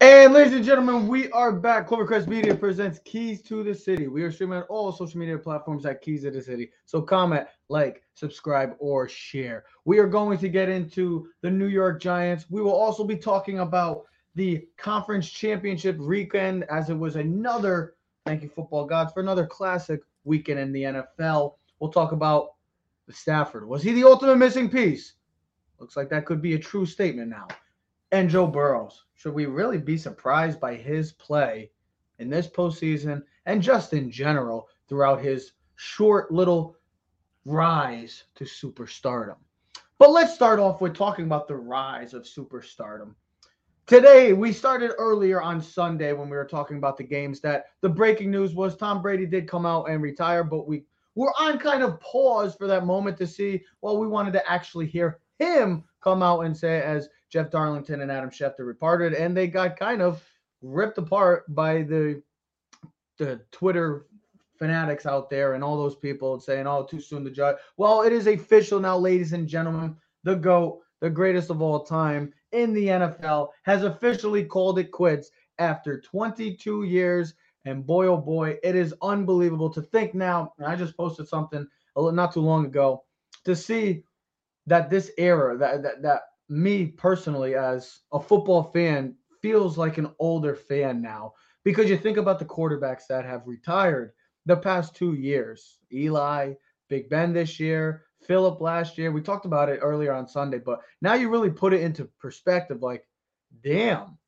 And ladies and gentlemen, we are back. Clovercrest Media presents Keys to the City. We are streaming on all social media platforms at Keys to the City. So comment, like, subscribe, or share. We are going to get into the New York Giants. We will also be talking about the conference championship weekend as it was another, thank you, football gods, for another classic weekend in the NFL. We'll talk about Stafford. Was he the ultimate missing piece? Looks like that could be a true statement now. And Joe Burrows. Should we really be surprised by his play in this postseason and just in general throughout his short little rise to superstardom? But let's start off with talking about the rise of superstardom. Today, we started earlier on Sunday when we were talking about the games that the breaking news was Tom Brady did come out and retire, but we were on kind of pause for that moment to see, well, we wanted to actually hear him come out and say as Jeff Darlington and Adam Schefter reported, and they got kind of ripped apart by the the Twitter fanatics out there and all those people saying, "Oh, too soon to judge." Well, it is official now, ladies and gentlemen. The goat, the greatest of all time in the NFL, has officially called it quits after 22 years. And boy, oh boy, it is unbelievable to think now. I just posted something not too long ago to see that this era, that that, that me personally as a football fan feels like an older fan now because you think about the quarterbacks that have retired the past two years Eli, Big Ben this year, Philip last year. We talked about it earlier on Sunday, but now you really put it into perspective like, damn,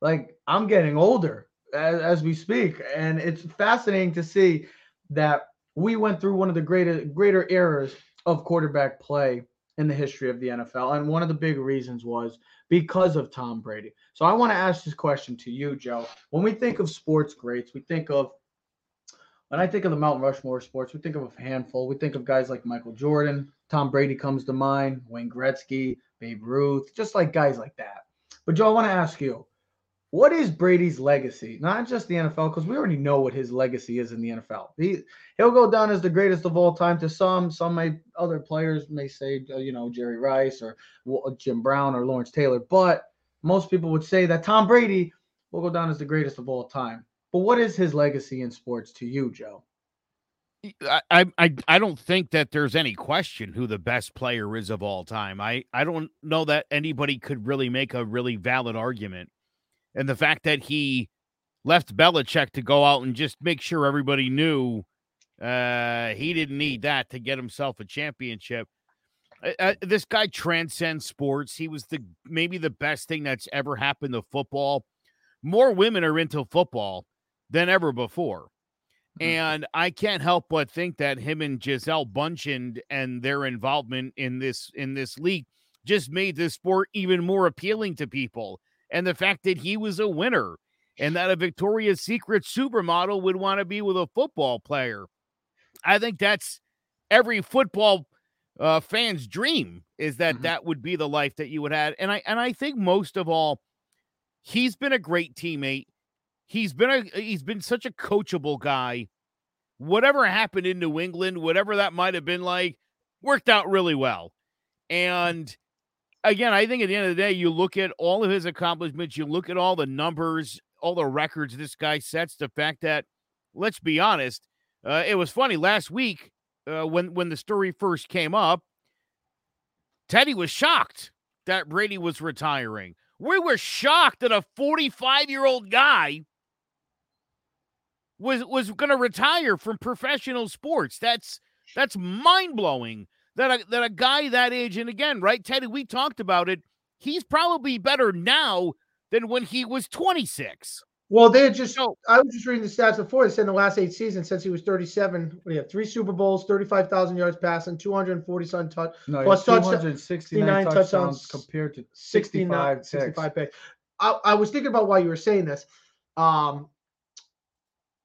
like I'm getting older as, as we speak. And it's fascinating to see that we went through one of the greater greater eras of quarterback play in the history of the NFL. And one of the big reasons was because of Tom Brady. So I want to ask this question to you, Joe. When we think of sports greats, we think of when I think of the Mount Rushmore sports, we think of a handful. We think of guys like Michael Jordan, Tom Brady comes to mind, Wayne Gretzky, Babe Ruth, just like guys like that. But Joe, I want to ask you, what is Brady's legacy? Not just the NFL, because we already know what his legacy is in the NFL. He he'll go down as the greatest of all time to some. Some may other players may say, uh, you know, Jerry Rice or Jim Brown or Lawrence Taylor, but most people would say that Tom Brady will go down as the greatest of all time. But what is his legacy in sports to you, Joe? I, I I don't think that there's any question who the best player is of all time. I I don't know that anybody could really make a really valid argument and the fact that he left Belichick to go out and just make sure everybody knew uh, he didn't need that to get himself a championship. Uh, uh, this guy transcends sports. He was the maybe the best thing that's ever happened to football. More women are into football than ever before. Mm-hmm. And I can't help but think that him and Gisele Bündchen and their involvement in this in this league just made this sport even more appealing to people and the fact that he was a winner and that a Victoria's Secret supermodel would want to be with a football player. I think that's every football uh, fan's dream is that mm-hmm. that would be the life that you would have. And I and I think most of all, he's been a great teammate. He's been a he's been such a coachable guy. Whatever happened in New England, whatever that might have been like, worked out really well. And again, I think at the end of the day, you look at all of his accomplishments, you look at all the numbers, all the records this guy sets. The fact that, let's be honest, uh, it was funny last week uh, when when the story first came up. Teddy was shocked that Brady was retiring. We were shocked that a 45 year old guy was was going to retire from professional sports. That's that's mind blowing that a, that a guy that age, and again, right, Teddy, we talked about it. He's probably better now than when he was 26. Well, they just, so, I was just reading the stats before. They said in the last eight seasons, since he was 37, we have three Super Bowls, 35,000 yards passing, 240 some touch, no, plus 269 touchdowns, touchdowns compared to 65, 65 picks. I, I was thinking about why you were saying this. Um,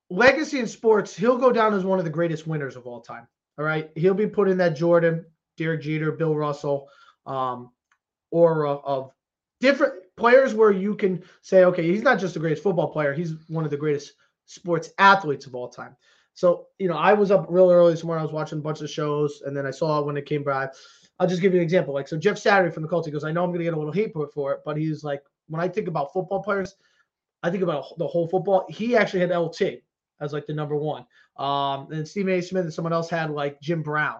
legacy in sports, he'll go down as one of the greatest winners of all time. All right. He'll be put in that Jordan. Derek Jeter, Bill Russell, um, aura of different players where you can say, okay, he's not just the greatest football player, he's one of the greatest sports athletes of all time. So, you know, I was up real early this morning. I was watching a bunch of shows, and then I saw when it came by. I'll just give you an example. Like, so Jeff Saturday from the Colts, he goes, I know I'm going to get a little hate for it, but he's like, when I think about football players, I think about the whole football. He actually had LT as like the number one. Um, and Steve A. Smith and someone else had like Jim Brown.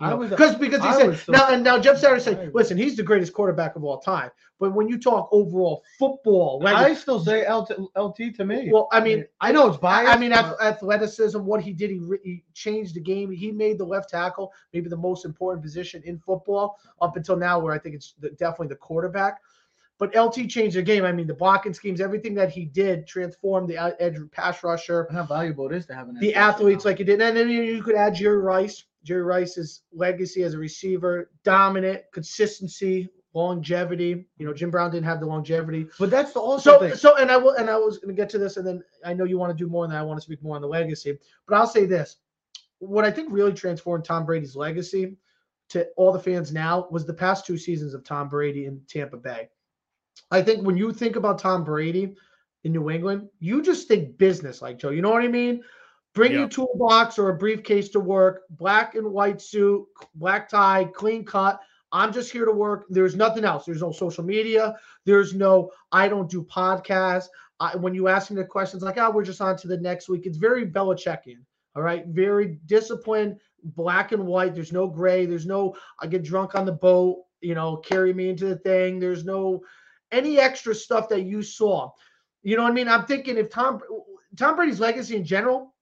Because because he I said so- now and now Jeff Saturday said, listen, he's the greatest quarterback of all time. But when you talk overall football, like, I still say LT, LT to me. well, I mean, I know it's biased. I mean, but- athleticism, what he did, he, re- he changed the game. He made the left tackle maybe the most important position in football up until now, where I think it's the, definitely the quarterback. But LT changed the game. I mean, the blocking schemes, everything that he did transformed the edge pass rusher, how valuable it is to have an the athletes now. like he did. And then you, could add Jerry Rice. Jerry Rice's legacy as a receiver, dominant, consistency, longevity. You know, Jim Brown didn't have the longevity. But that's the also So, thing. so, and I will, and I was going to get to this, and then I know you want to do more, and I want to speak more on the legacy. But I'll say this: what I think really transformed Tom Brady's legacy to all the fans now was the past two seasons of Tom Brady in Tampa Bay. I think when you think about Tom Brady in New England, you just think business, like Joe. You know what I mean? Bring your toolbox or a briefcase to work, black and white suit, black tie, clean cut. I'm just here to work. There's nothing else. There's no social media. There's no, I don't do podcasts. I, when you ask me the questions, like, oh, we're just on to the next week. It's very Belichickian. All right. Very disciplined, black and white. There's no gray. There's no, I get drunk on the boat, you know, carry me into the thing. There's no, any extra stuff that you saw. You know what I mean? I'm thinking if Tom, Tom Brady's legacy in general,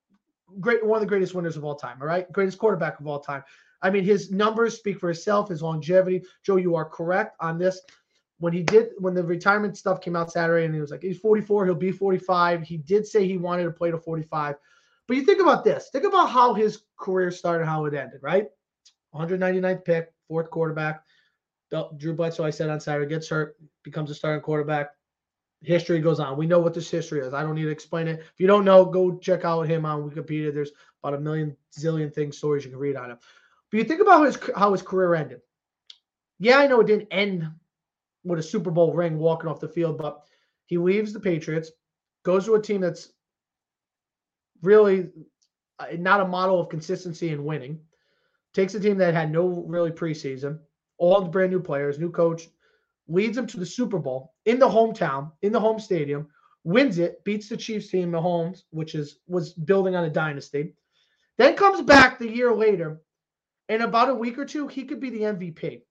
great, one of the greatest winners of all time. All right. Greatest quarterback of all time. I mean, his numbers speak for itself, his longevity. Joe, you are correct on this. When he did, when the retirement stuff came out Saturday, and he was like, he's 44, he'll be 45. He did say he wanted to play to 45. But you think about this. Think about how his career started, how it ended, right? 199th pick, fourth quarterback. Drew Bledsoe, I said on Saturday, gets hurt, becomes a starting quarterback. History goes on. We know what this history is. I don't need to explain it. If you don't know, go check out him on Wikipedia. There's about a million zillion things, stories you can read on him. But you think about his how his career ended. Yeah, I know it didn't end with a Super Bowl ring walking off the field, but he leaves the Patriots, goes to a team that's really uh, not a model of consistency and winning. Takes a team that had no really preseason, all the brand new players, new coach, leads them to the Super Bowl in the hometown, in the home stadium, wins it, beats the Chiefs team, Mahomes, which is was building on a dynasty. Then comes back the year later, in about a week or two, he could be the MVP.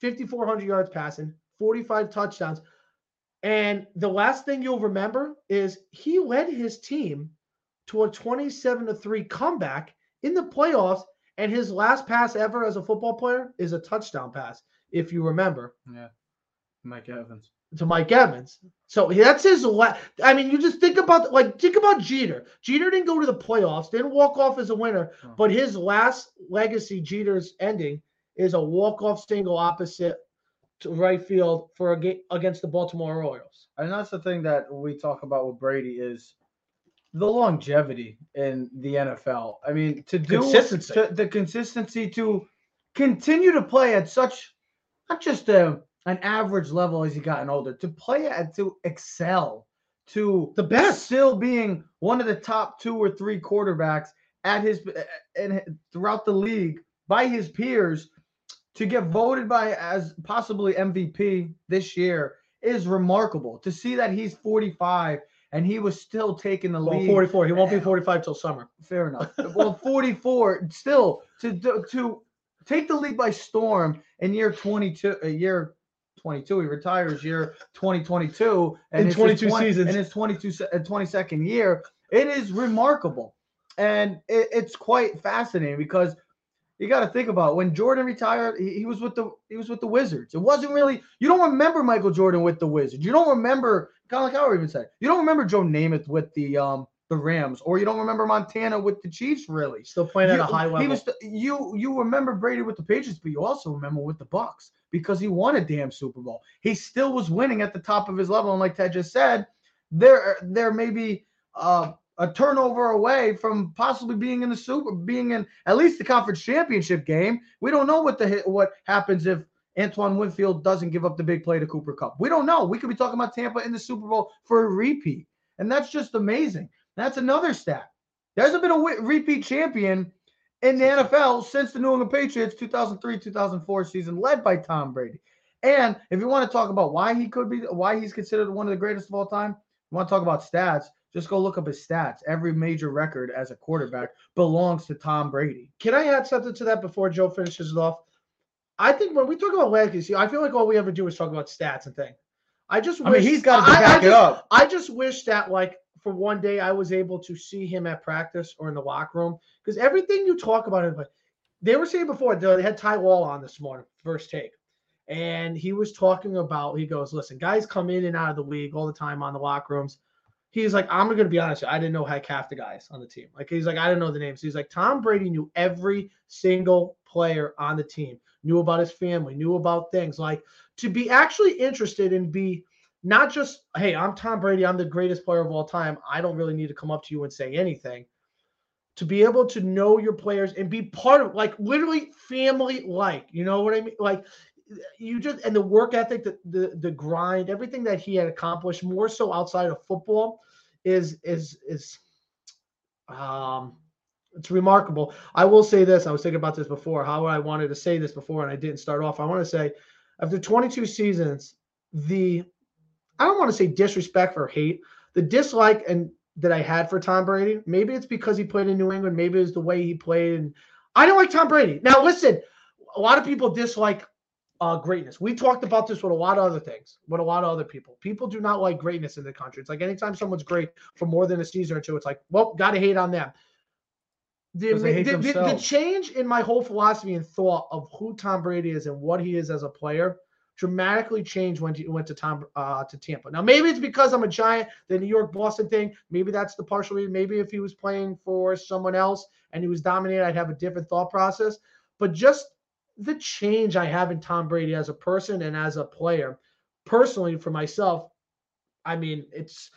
5,400 yards passing, 45 touchdowns. And the last thing you'll remember is he led his team to a 27 to 3 comeback in the playoffs. And his last pass ever as a football player is a touchdown pass, if you remember, yeah, Mike Evans. to Mike Evans. So that's his. La- I mean, you just think about like think about Jeter. Jeter didn't go to the playoffs, didn't walk off as a winner, Oh. but his last legacy, Jeter's ending, is a walk-off single opposite to right field for a game against the Baltimore Orioles. And that's the thing that we talk about with Brady is the longevity in the NFL. I mean, to do Consistency. to, the consistency to continue to play at such not just a, an average level as he gotten older, to play at to excel, to The best. still being one of the top two or three quarterbacks at his and throughout the league by his peers to get voted by as possibly MVP this year is remarkable. To see that he's 45 and he was still taking the Well, lead. 44. He won't be 45 till summer. Fair enough. well, 44 still to to take the lead by storm in year 22, uh, year 22. He retires year 2022 and In it's 22 twen- seasons. in his 22 se- uh, 22nd year. It is remarkable, and it, it's quite fascinating because you got to think about when Jordan retired. He, he was with the he was with the Wizards. It wasn't really you don't remember Michael Jordan with the Wizards. You don't remember kind of like Howard even said. You don't remember Joe Namath with the um the Rams, or you don't remember Montana with the Chiefs. Really, Still playing at a high level. He was you you remember Brady with the Patriots, but you also remember with the Bucs because he won a damn Super Bowl. He still was winning at the top of his level, and like Ted just said, there there may be uh, a turnover away from possibly being in the super, being in at least the conference championship game. We don't know what the what happens if Antoine Winfield doesn't give up the big play to Cooper Kupp. We don't know. We could be talking about Tampa in the Super Bowl for a repeat, and that's just amazing. That's another stat. There hasn't been a repeat champion in the NFL since the New England Patriots 2003 2004 season, led by Tom Brady. And if you want to talk about why he could be, why he's considered one of the greatest of all time, you want to talk about stats, just go look up his stats. Every major record as a quarterback belongs to Tom Brady. Can I add something to that before Joe finishes it off? I think when we talk about legacy, I feel like all we ever do is talk about stats and things. I just I wish mean, he's got to I- I back it just- up. I just wish that like for one day I was able to see him at practice or in the locker room because everything you talk about is like they were saying before they had Ty Law on this morning, first take, and he was talking about he goes, listen, guys come in and out of the league all the time on the locker rooms. He's like, I'm gonna be honest, I didn't know heck half the guys on the team. Like he's like, I didn't know the names. He's like, Tom Brady knew every single player on the team, knew about his family, knew about things. Like to be actually interested and be not just, hey, I'm Tom Brady, I'm the greatest player of all time. I don't really need to come up to you and say anything. To be able to know your players and be part of, like, literally family like, you know what I mean? Like, you just and the work ethic, the, the the grind, everything that he had accomplished, more so outside of football, is is is um it's remarkable. I will say this. I was thinking about this before. How I wanted to say this before, and I didn't start off. I want to say, after 22 seasons, the I don't want to say disrespect or hate, the dislike and that I had for Tom Brady. Maybe it's because he played in New England. Maybe it's the way he played. And I don't like Tom Brady. Now, listen, a lot of people dislike uh, greatness. We talked about this with a lot of other things, with a lot of other people. People do not like greatness in the country. It's like anytime someone's great for more than a season or two, it's like, well, got to hate on them. The, 'Cause they hate the, the- the change in my whole philosophy and thought of who Tom Brady is and what he is as a player dramatically changed when he went to Tom uh, to Tampa. Now maybe it's because I'm a giant, the New York Boston thing. Maybe that's the partial reason. Maybe if he was playing for someone else and he was dominated, I'd have a different thought process. But just the change I have in Tom Brady as a person and as a player, personally for myself, I mean, it's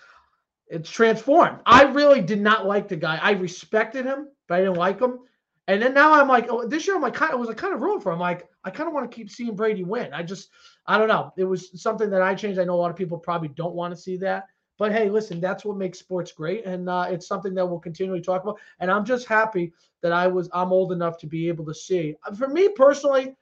it's transformed. I really did not like the guy. I respected him, but I didn't like him. And then now I'm like, oh, this year I'm like, kind of was a kind of rooting for him. I'm like, I kind of want to keep seeing Brady win. I just, I don't know. It was something that I changed. I know a lot of people probably don't want to see that. But hey, listen, that's what makes sports great, and uh, it's something that we'll continually talk about. And I'm just happy that I was I'm old enough to be able to see. For me personally,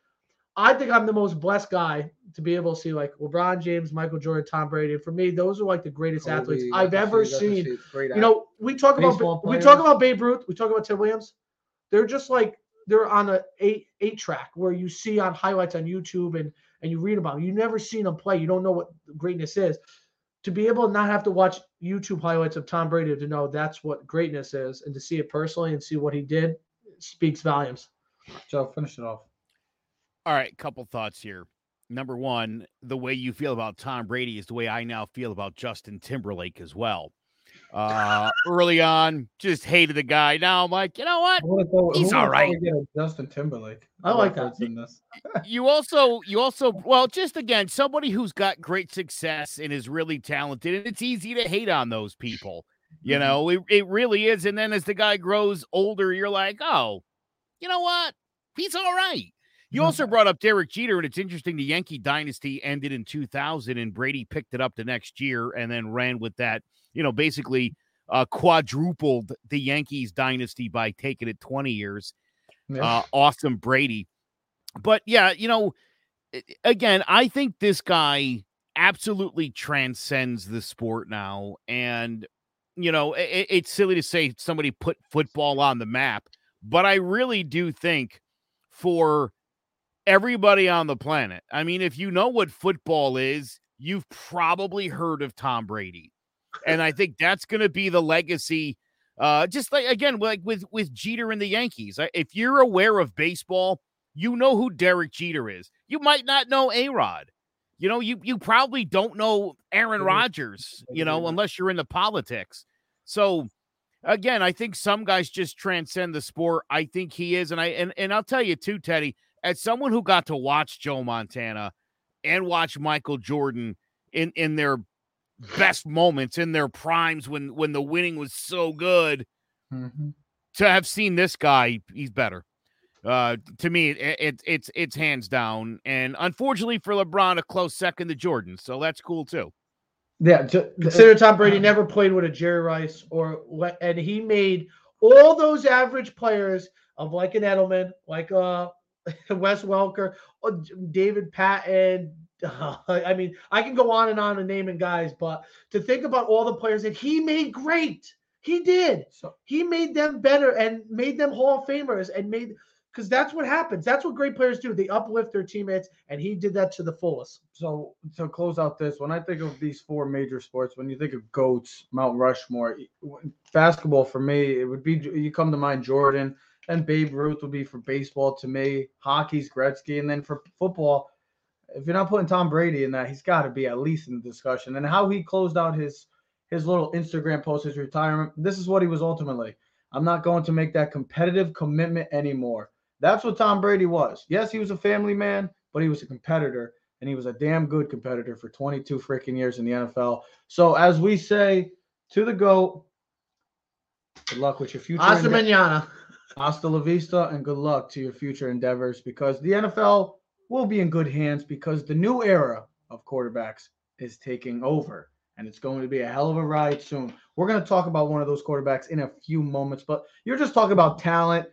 I think I'm the most blessed guy to be able to see like LeBron James, Michael Jordan, Tom Brady. And for me, those are like the greatest athletes I've ever see- seen. see You know, we talk Baseball about we talk about Babe Ruth, we talk about Ted Williams. They're just like they're on a eight eight track where you see on highlights on YouTube and and you read about them. You never seen them play. You don't know what greatness is. To be able to not have to watch YouTube highlights of Tom Brady to know that's what greatness is, and to see it personally and see what he did speaks volumes. Joe, finish it off. All right, couple thoughts here. Number one, the way you feel about Tom Brady is the way I now feel about Justin Timberlake as well. Uh, early on, just hated the guy. Now I'm like, you know what? Thought- He's all right. thought we'd get a Justin Timberlake. I like that. in this. You also, you also, well, just again, somebody who's got great success and is really talented, and it's easy to hate on those people. You Mhm. know, it, it really is. And then as the guy grows older, you're like, oh, you know what? He's all right. You also brought up Derek Jeter, and it's interesting. The Yankee dynasty ended in 2000, and Brady picked it up the next year and then ran with that. You know, basically uh, quadrupled the Yankees dynasty by taking it 20 years. Yeah. Uh, awesome Brady. But yeah, you know, again, I think this guy absolutely transcends the sport now. And, you know, i i- it's silly to say somebody put football on the map, but I really do think for everybody on the planet, I mean, if you know what football is, you've probably heard of Tom Brady. And I think that's going to be the legacy uh, just like again, like with with Jeter and the Yankees. If you're aware of baseball, you know who Derek Jeter is. You might not know A Rod. You know, you you probably don't know Aaron. Rodgers. You know, unless you're into politics. So again, I think some guys just transcend the sport. I think he is, and I and and I'll tell you too, Teddy, as someone who got to watch Joe Montana and watch Michael Jordan in in their best moments in their primes when when the winning was so good. Mm-hmm. To have seen this guy, he's better. Uh, to me, it, it, it's it's hands down, and unfortunately for LeBron, a close second to Jordan. So that's cool too. Yeah, to, Consider Tom Brady never played with a Jerry Rice or what, and he made all those average players of like an Edelman, like uh Wes Welker, uh, David Patton. Uh, I mean, I can go on and on and naming guys, but to think about all the players that he made great, he did. So- he made them better and made them Hall of Famers and made because that's what happens. That's what great players do. They uplift their teammates, and he did that to the fullest. So to close out this, when I think of these four major sports, when you think of goats, Mount Rushmore, basketball for me, it would be you come to mind Jordan, and Babe Ruth would be for baseball to me. Hockey's Gretzky, and then for football, if you're not putting Tom Brady in that, he's got to be at least in the discussion. And how he closed out his his little Instagram post, his retirement. This is what he was ultimately. I'm not going to make that competitive commitment anymore. That's what Tom Brady was. Yes, he was a family man, but he was a competitor, and he was a damn good competitor for 22 freaking years in the NFL. So, as we say to the GOAT, good luck with your future. Mañana. Hasta la vista, and good luck to your future endeavors because the NFL will be in good hands because the new era of quarterbacks is taking over. And it's going to be a hell of a ride soon. We're going to talk about one of those quarterbacks in a few moments, but you're just talking about talent,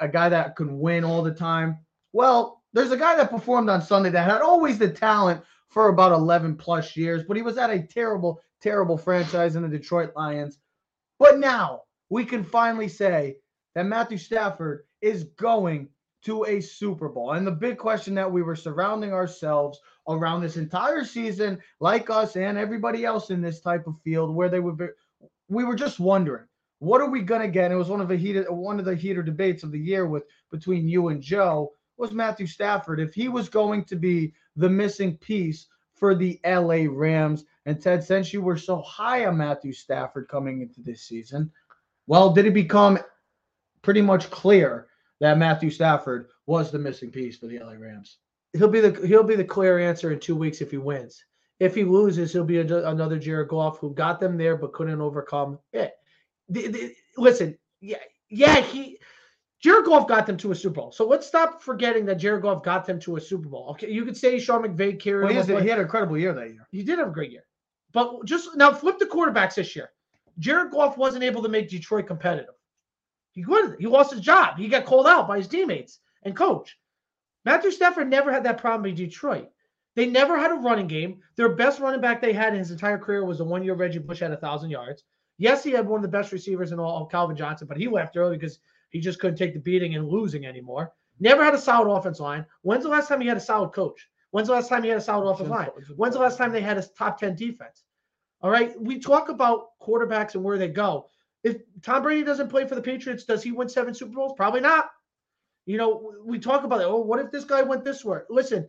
a- guy that could win all the time. Well, there's a guy that performed on Sunday that had always the talent for about 11 plus years, but he was at a terrible, terrible franchise in the Detroit Lions. But now we can finally say that Matthew Stafford is going to a Super Bowl. And the big question that we were surrounding ourselves around this entire season, like us and everybody else in this type of field, where they would be, we were just wondering, what are we gonna get? And it was one of the heated one of the heater debates of the year with between you and Joe was Matthew Stafford if he was going to be the missing piece for the LA Rams. And Ted, since you were so high on Matthew Stafford coming into this season, well, did it become pretty much clear that Matthew Stafford was the missing piece for the LA Rams? He'll be the he'll be the clear answer in two weeks if he wins. If he loses, he'll be a, another Jared Goff who got them there but couldn't overcome it. The- the- listen, yeah, yeah, he Jared Goff got them to a Super Bowl. So let's stop forgetting that Jared Goff got them to a Super Bowl. Okay, you could say Sean McVay carried Well, he, he had an incredible year that year. he did have a great year. But just now flip the quarterbacks this year. Jared Goff wasn't able to make Detroit competitive. He couldn't. He lost his job. He got called out by his teammates and coach. Matthew Stafford never had that problem in Detroit. They never had a running game. Their best running back they had in his entire career was the one year Reggie Bush had a thousand yards. Yes, he had one of the best receivers in all, Calvin Johnson, but he left early because he just couldn't take the beating and losing anymore. Never had a solid offense line. When's the last time he had a solid coach? When's the last time he had a solid offensive line? When's the last time they had a top 10 defense? All right. We talk about quarterbacks and where they go. If Tom Brady doesn't play for the Patriots, does he win seven Super Bowls? Probably not. You know, we talk about it. Oh, what if this guy went this way? Listen,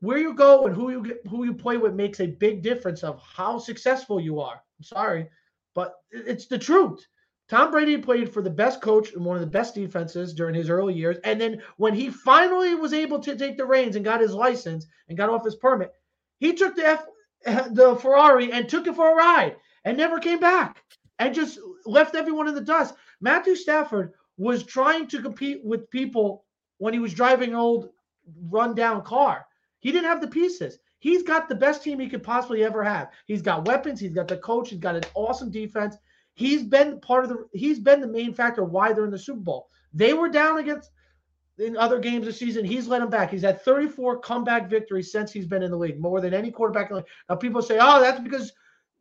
where you go and who you get, who you play with makes a big difference of how successful you are. I'm sorry, but it's the truth. Tom Brady played for the best coach and one of the best defenses during his early years. And then when he finally was able to take the reins and got his license and got off his permit, he took the F, the Ferrari and took it for a ride and never came back and just left everyone in the dust. Matthew Stafford was trying to compete with people when he was driving an old rundown car. He didn't have the pieces. He's got the best team he could possibly ever have. He's got weapons. He's got the coach. He's got an awesome defense. He's been part of the. He's been the main factor why they're in the Super Bowl. They were down against in other games this season. He's led them back. He's had 34 comeback victories since he's been in the league, more than any quarterback. Now people say, "Oh, that's because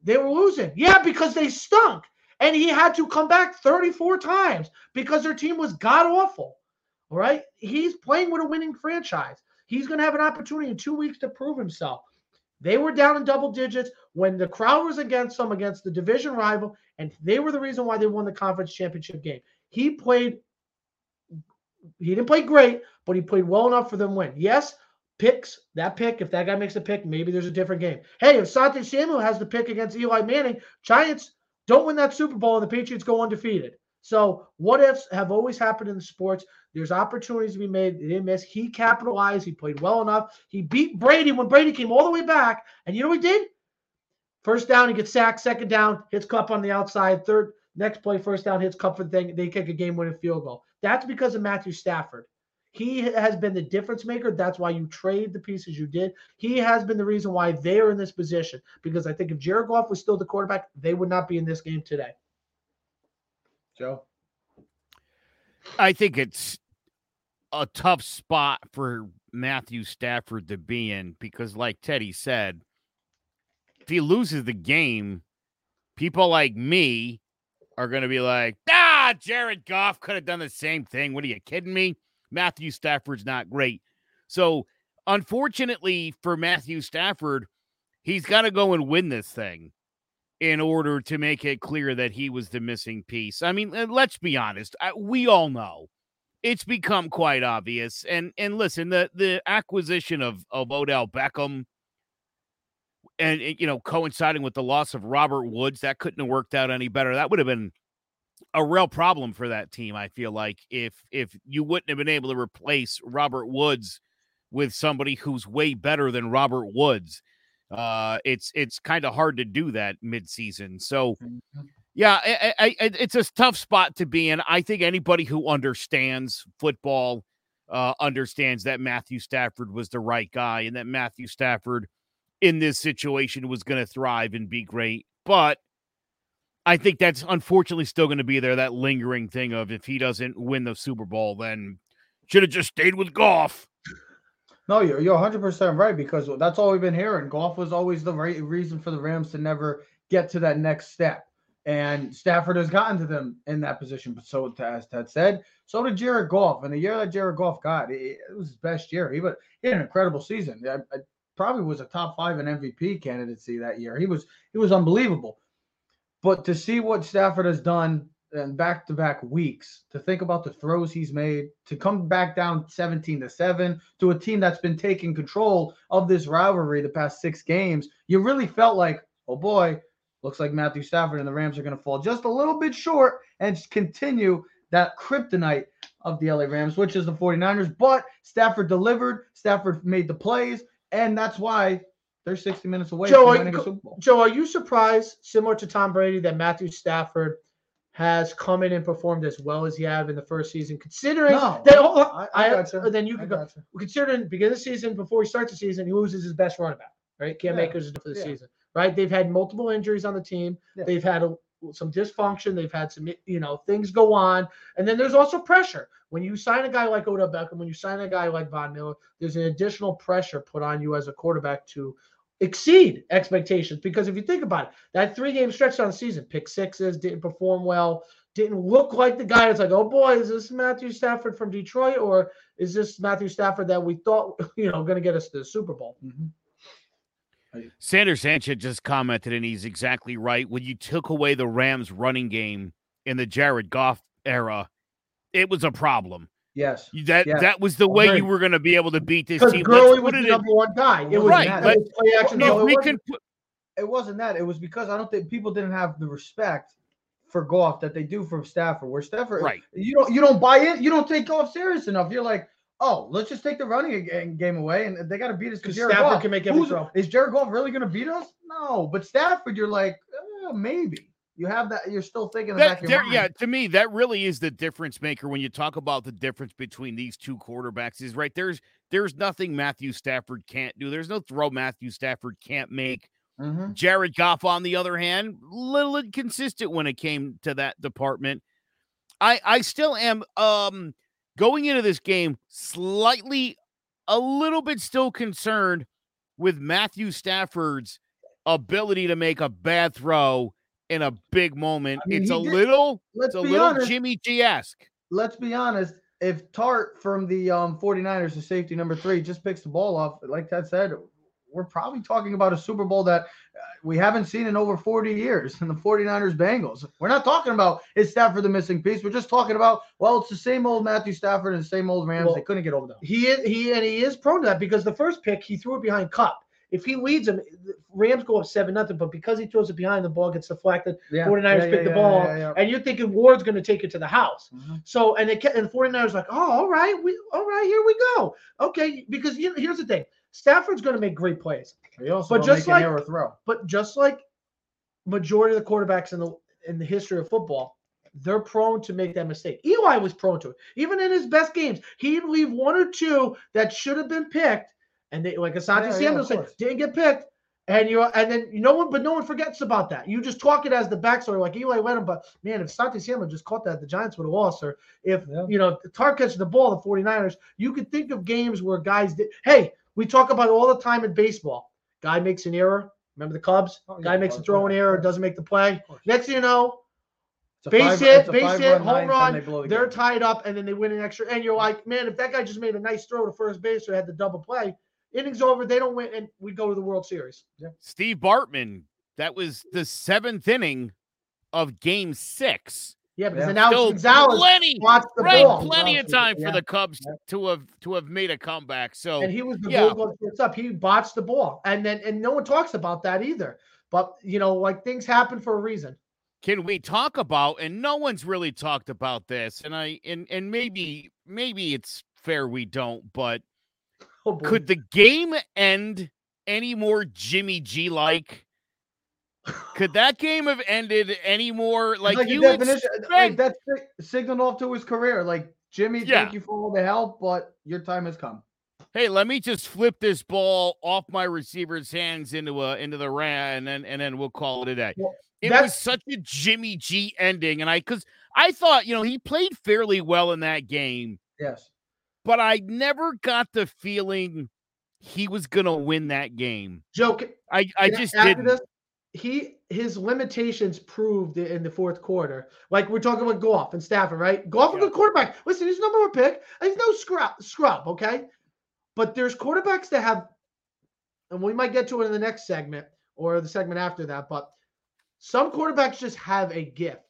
they were losing." Yeah, because they stunk, and he had to come back 34 times because their team was god awful. All right, he's playing with a winning franchise. He's going to have an opportunity in two weeks to prove himself. They were down in double digits when the crowd was against them, against the division rival, and they were the reason why they won the conference championship game. He played, he didn't play great, but he played well enough for them to win. Yes, picks, that pick, if that guy makes a pick, maybe there's a different game. Hey, if Sante Samuel has the pick against Eli Manning, Giants don't win that Super Bowl and the Patriots go undefeated. So what ifs have always happened in the sports. There's opportunities to be made. They didn't miss. He capitalized. He played well enough. He beat Brady when Brady came all the way back. And you know what he did? First down, he gets sacked. Second down, hits Kupp on the outside. Third, next play, first down, hits Kupp for the thing. They kick a game-winning field goal. That's because of Matthew Stafford. He has been the difference maker. That's why you trade the pieces you did. He has been the reason why they're in this position. Because I think if Jared Goff was still the quarterback, they would not be in this game today. Joe. I think it's a tough spot for Matthew Stafford to be in because, like Teddy said, if he loses the game, people like me are going to be like, ah, Jared Goff could have done the same thing. What are you kidding me? Matthew Stafford's not great. So, unfortunately for Matthew Stafford, he's got to go and win this thing in order to make it clear that he was the missing piece. I mean, let's be honest. We all know it's become quite obvious. And and listen, the the acquisition of of Odell Beckham and you know coinciding with the loss of Robert Woods, that couldn't have worked out any better. That would have been a real problem for that team. I feel like if if you wouldn't have been able to replace Robert Woods with somebody who's way better than Robert Woods, uh, it's it's kind of hard to do that midseason. So, mm-hmm. yeah, I, I, I, it's a tough spot to be in. I think anybody who understands football uh, understands that Matthew Stafford was the right guy and that Matthew Stafford in this situation was going to thrive and be great. But I think that's unfortunately still going to be there. That lingering thing of if he doesn't win the Super Bowl, then should have just stayed with Goff. No, you're you're 100 percent right because that's all we've been hearing. Goff was always the right reason for the Rams to never get to that next step, and Stafford has gotten to them in that position. But so, as Ted said, so did Jared Goff. And the year that Jared Goff got, it, it was his best year. He, but he had an incredible season. I, I probably was a top five in MVP candidacy that year. He was he was unbelievable. But to see what Stafford has done in back to back weeks to think about the throws he's made to come back down 17 to 7 to a team that's been taking control of this rivalry the past six games you really felt like oh boy looks like matthew stafford and the rams are going to fall just a little bit short and continue that kryptonite of the la rams which is the 49ers but stafford delivered. Stafford made the plays. And that's why they're 60 minutes away Joe, from winning a Super Bowl. Joe, are you surprised, similar to Tom Brady, that Matthew Stafford has come in and performed as well as he have in the first season, considering no, that oh, I, I, gotcha. then you can go gotcha. considering beginning of the season before he starts the season, he loses his best running back, right? Cam yeah. Akers is for the yeah. season, right? They've had multiple injuries on the team. Yeah. They've had a, some dysfunction. They've had some, you know, things go on, and then there's also pressure. When you sign a guy like Odell Beckham, when you sign a guy like Von Miller, there's an additional pressure put on you as a quarterback to exceed expectations. Because if you think about it, that three game stretch on the season, pick sixes, didn't perform well, didn't look like the guy that's like, oh boy, is this Matthew Stafford from Detroit or is this Matthew Stafford that we thought, you know, going to get us to the Super Bowl? Mm-hmm. Sanders Sanchez just commented, and he's exactly right. When you took away the Rams running game in the Jared Goff era, it was a problem. Yes. That yes. that was the way you were going to be able to beat this team. Gurley was the number one guy. It was right. But if we can put, it wasn't that. It was because I don't think people didn't have the respect for Goff that they do for Stafford. Where Stafford, right? You don't you don't buy it. You don't take Goff serious enough. You're like, oh, let's just take the running game away, and they got to beat us because Stafford Goff. can make every throw. Is Jared Goff really going to beat us? No, but Stafford, you're like, eh, maybe. You have that. You're still thinking that, there, Yeah, to me, that really is the difference maker when you talk about the difference between these two quarterbacks. Is right there's there's nothing Matthew Stafford can't do. There's no throw Matthew Stafford can't make. Mm-hmm. Jared Goff, on the other hand, little inconsistent when it came to that department. I I still am um going into this game slightly a little bit still concerned with Matthew Stafford's ability to make a bad throw in a big moment. I mean, it's a did, little it's a little honest, Jimmy G esque. Let's be honest. If Tartt from the um 49ers, the safety number three, just picks the ball off, like Ted said, we're probably talking about a Super Bowl that uh, we haven't seen in over 40 years in the 49ers Bengals. We're not talking about is Stafford the missing piece. We're just talking about, well, it's the same old Matthew Stafford and the same old Rams. Well, they couldn't get over them. He he and he is prone to that because the first pick he threw it behind Kupp. If he leads them, Rams go up seven nothing. But because he throws it behind, the ball gets deflected. Yeah. 49ers yeah, pick the ball, and you're thinking Ward's going to take it to the house. Mm-hmm. So and it and the 49ers like, oh, all right, we all right, here we go. Okay, because you know, here's the thing. Stafford's going to make great plays. But just like throw. But just like majority of the quarterbacks in the in the history of football, they're prone to make that mistake. Eli was prone to it. Even in his best games, he'd leave one or two that should have been picked, and they like Asante Yeah, yeah, Samuel said, didn't get picked. And you and then no one, but no one forgets about that. You just talk it as the backstory, like Eli let him. But man, if Asante Samuel just caught that, the Giants would have lost. Or if Yeah. you know Tar catches the ball, the 49ers, you could think of games where guys did. Hey, we talk about all the time in baseball. Guy makes an error. Remember the Cubs? Oh, yeah, Guy makes a throwing error, doesn't make the play. Next thing you know, base five- hit, base hit, home run. They the They're game. tied up, and then they win an extra. And you're like, man, if that guy just made a nice throw to first base or had the double play, innings over, they don't win, and we go to the World Series. Steve Bartman, that was the seventh inning of game six. Yeah, because Yeah. now Still Gonzalez plenty, watched the right, ball. plenty of time for the Cubs Yeah. to have to have made a comeback. So and he was the Yeah. gold glove shortstop. He botched the ball, and then and no one talks about that either. But you know, like things happen for a reason. can we talk about and no one's really talked about this and i and and maybe maybe it's fair we don't but Oh, could the game end any more jimmy g like could that game have ended any more It's like, you expect- uh, like that's signaled off to his career. Like Jimmy, Yeah. thank you for all the help, but your time has come. hey let me just flip this ball off my receiver's hands into a into the ran and then and then we'll call it a day Well, it was such a jimmy g ending and i because i thought you know he played fairly well in that game Yes. But I never got the feeling he was gonna win that game. Joe, can- I, I just didn't. this, he his limitations proved in the fourth quarter. Like we're talking about Goff and Stafford, right? Goff a Yeah. good quarterback. Listen, he's number one pick. He's no scrub, scrub, okay? But there's quarterbacks that have, and we might get to it in the next segment or the segment after that. But some quarterbacks just have a gift,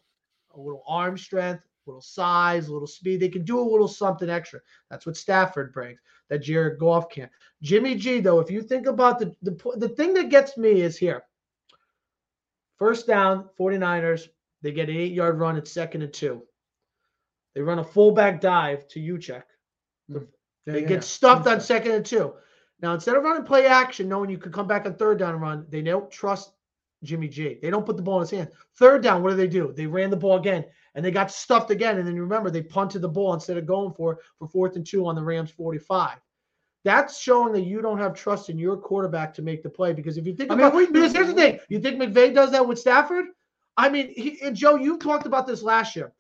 a little arm strength, a little size, a little speed. They can do a little something extra. That's what Stafford brings that Jared Goff can't. Jimmy G, though, if you think about the the, the thing that gets me is here. First down, 49ers, they get an eight yard run at second and two. They run a fullback dive to Juszczyk. Hmm. Yeah, They yeah, get yeah. stuffed on second and two. Now, instead of running play action, knowing you could come back on third down and run, they don't trust Jimmy G. They don't put the ball in his hand. Third down, what do they do? They ran the ball again and they got stuffed again. And then you remember they punted the ball instead of going for it for fourth and two on the Rams 45. That's showing that you don't have trust in your quarterback to make the play. Because if you think I about we- because here's the thing, you think McVay does that with Stafford? I mean, he, and Joe, you talked about this last year.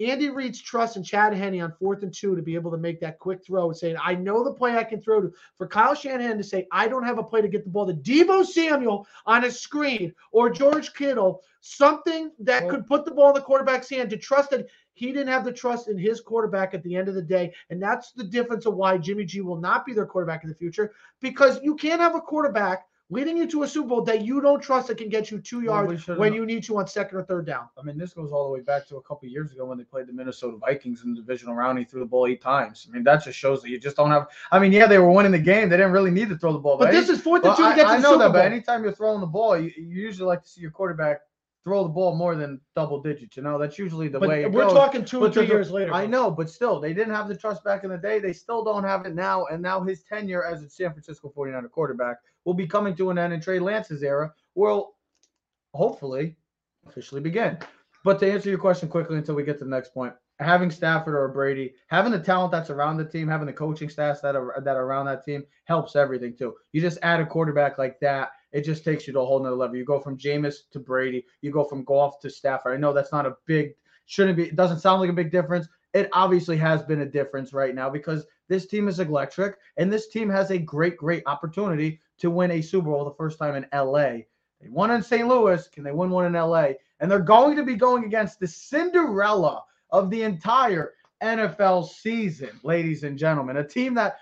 Andy Reid's trust in Chad Henne on fourth and two to be able to make that quick throw and saying, I know the play I can throw to. For Kyle Shanahan to say, I don't have a play to get the ball to Deebo Samuel on a screen or George Kittle, something that could put the ball in the quarterback's hand to trust that he didn't have the trust in his quarterback at the end of the day. And that's the difference of why Jimmy G will not be their quarterback in the future because you can't have a quarterback leading you to a Super Bowl that you don't trust that can get you two yards when you need to on second or third down. I mean, this goes all the way back to a couple years ago when they played the Minnesota Vikings in the divisional round. He threw the ball eight times. I mean, that just shows that you just don't have. I mean, yeah, they were winning the game. They didn't really need to throw the ball. But any- this is fourth well, and two to I, get to the ball. I know Super that, Bowl. but anytime you're throwing the ball, you, you usually like to see your quarterback throw the ball more than double digits. You know, that's usually the But way it we're goes. talking two or three years later. I know, but still, they didn't have the trust back in the day. They still don't have it now. And now his tenure as a San Francisco 49er quarterback will be coming to an end, and Trey Lance's era will hopefully officially begin. But to answer your question quickly until we get to the next point, having Stafford or Brady, having the talent that's around the team, having the coaching staffs that are that are around that team helps everything too. You just add a quarterback like that, it just takes you to a whole nother level. You go from Jameis to Brady, you go from Goff to Stafford. I know that's not a big, shouldn't be, it doesn't sound like a big difference. It obviously has been a difference right now because this team is electric and this team has a great, great opportunity to win a Super Bowl the first time in LA. They won in St. Louis. Can they win one in LA? And they're going to be going against the Cinderella of the entire NFL season, ladies and gentlemen. A team that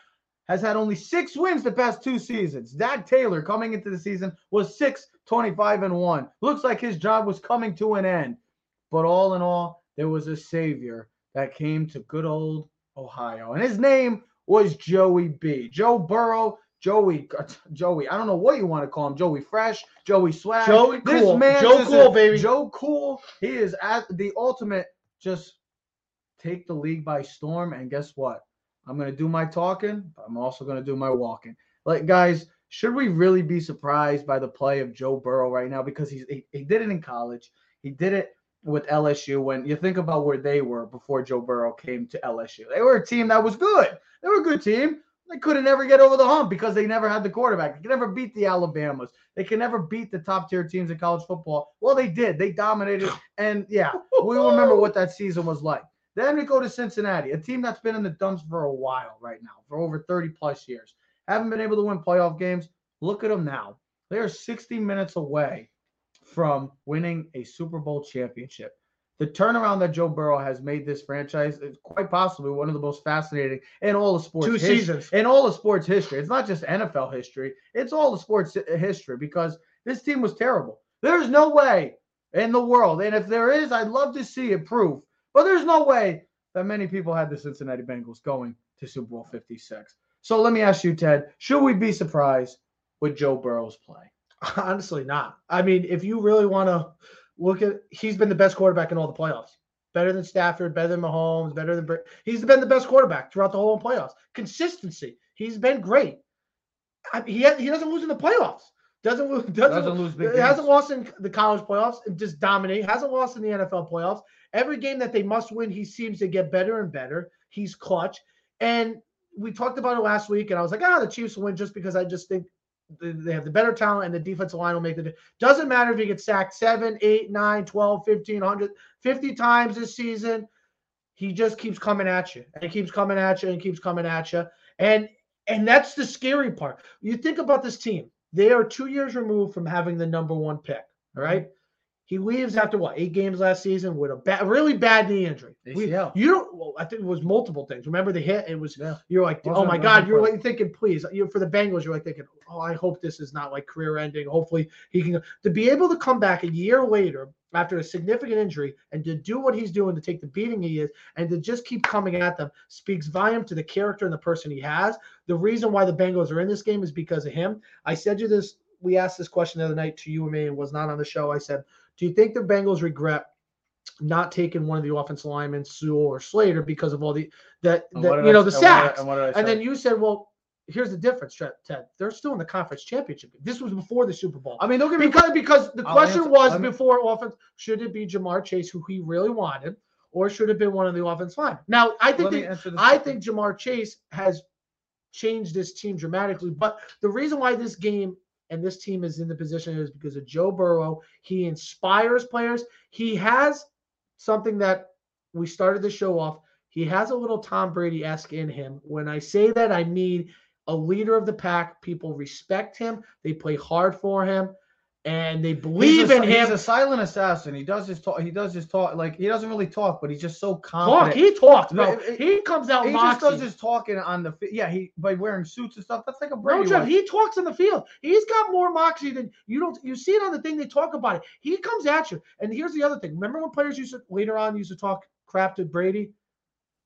has had only six wins the past two seasons. Zac Taylor coming into the season was 6 25 and 1. Looks like his job was coming to an end. But all in all, there was a savior that came to good old Ohio. And his name was Joey B. Joe Burrow, Joey, Joey, I don't know what you want to call him, Joey Fresh, Joey Swag. Joey This Cool. man Joe is Cool, a- baby. Joe Cool. He is at the ultimate just take the league by storm. And guess what? I'm gonna do my talking, but I'm also gonna do my walking. Like guys, Should we really be surprised by the play of Joe Burrow right now? Because he's he, he did it in college. He did it with LSU. When you think about where they were before Joe Burrow came to LSU, they were a team that was good. They were a good team. They couldn't ever get over the hump because they never had the quarterback. They could never beat the Alabamas. They could never beat the top tier teams in college football. Well, they did. They dominated. And yeah, we remember what that season was like. Then we go to Cincinnati, a team that's been in the dumps for a while right now, for over 30 plus years. Haven't been able to win playoff games. Look at them now. They are 60 minutes away from winning a Super Bowl championship. The turnaround that Joe Burrow has made this franchise is quite possibly one of the most fascinating in all of sports Two seasons. in all of sports history. It's not just NFL history; it's all the sports history because this team was terrible. There's no way in the world, and if there is, I'd love to see it proof. But there's no way that many people had the Cincinnati Bengals going to Super Bowl 56. So let me ask you, Ted: Should we be surprised with Joe Burrow's play? Honestly, not. I mean, if you really want to look at, he's been the best quarterback in all the playoffs. Better than Stafford, better than Mahomes, better than. Bra- He's been the best quarterback throughout the whole playoffs. Consistency. He's been great. I, he ha- he doesn't lose in the playoffs. Doesn't lose. Doesn't, Doesn't lose big He hasn't lost in the college playoffs and just dominate. Hasn't lost in the NFL playoffs. Every game that they must win, he seems to get better and better. He's clutch. And we talked about it last week, and I was like, ah, the Chiefs will win just because I just think th- they have the better talent and the defensive line will make the Doesn't matter if he gets sacked 7, 8, 9, 12, 15, 100, 50 times this season. He just keeps coming at you and keeps coming at you and keeps coming at you. And and that's the scary part. You think about this team. They are two years removed from having the number one pick. All right. He leaves after what eight games last season with a bad, really bad knee injury. We- you don't. Well, I think it was multiple things. Remember the hit? It was. Yeah. You're like, oh my god. You're like thinking, please. You for the Bengals. You're like thinking, oh, I hope this is not like career ending. Hopefully he can to be able to come back a year later after a significant injury and to do what he's doing to take the beating he is and to just keep coming at them speaks volume to the character and the person he has. The reason why the Bengals are in this game is because of him. I said you this. We asked this question the other night to you and me and was not on the show. I said, do you think the Bengals regret not taking one of the offensive linemen, Sewell or Slater, because of all the that, that you I- know the and what did sacks? And, what did I And then you said, well, here's the difference, Ted. They're still in the conference championship. This was before the Super Bowl. I mean, don't get me Because because the I'll question answer- was me- before offense, should it be Ja'Marr Chase, who he really wanted, or should it been one of the offense line? Now, I think Let me the- answer this I question. think Ja'Marr Chase has changed this team dramatically. But the reason why this game and this team is in the position is because of Joe Burrow. He inspires players. He has something that we started the show off. He has a little Tom Brady esque in him. When I say that, I mean a leader of the pack. People respect him. They play hard for him, and they believe a, in him. He's a silent assassin. He does his talk. He does his talk. Like he doesn't really talk, but he's just so Talk. He talks, it- He comes out He just does his talking on the. Yeah, he by wearing suits and stuff. That's like a Brady. No, Jeff, he talks in the field. He's got more moxie than you don't. You see it on the thing they talk about it. He comes at you. And here's the other thing. Remember when players used to later on used to talk crap to Brady?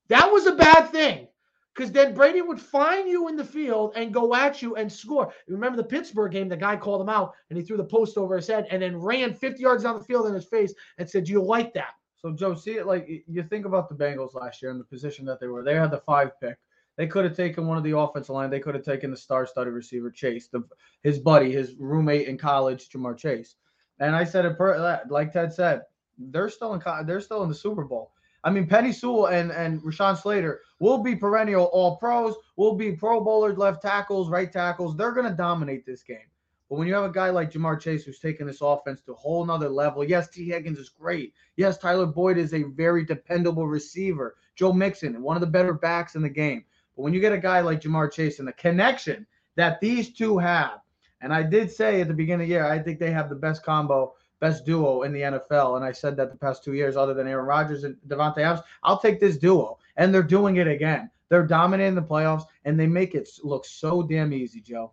That was a bad thing. Because then Brady would find you in the field and go at you and score. Remember the Pittsburgh game? The guy called him out and he threw the post over his head and then ran 50 yards down the field in his face and said, "Do you like that?" So Joe, see it like you think about the Bengals last year and the position that they were. They had the five pick. They could have taken one of the offensive line. They could have taken the star-studded receiver Chase, the, his buddy, his roommate in college, Ja'Marr Chase. And I said it per, like Ted said, they're still in. They're still in the Super Bowl. I mean, Penei Sewell and and Rashawn Slater will be perennial All Pros. Will be Pro Bowlers, left tackles, right tackles. They're gonna dominate this game. But when you have a guy like Ja'Marr Chase who's taking this offense to a whole nother level, yes, Tee Higgins is great. Yes, Tyler Boyd is a very dependable receiver. Joe Mixon, one of the better backs in the game. But when you get a guy like Ja'Marr Chase and the connection that these two have, and I did say at the beginning of the year, I think they have the best combo, best duo in the NFL. And I said that the past two years, other than Aaron Rodgers and Davante Adams, I'll take this duo. And they're doing it again. They're dominating the playoffs, and they make it look so damn easy, Joe.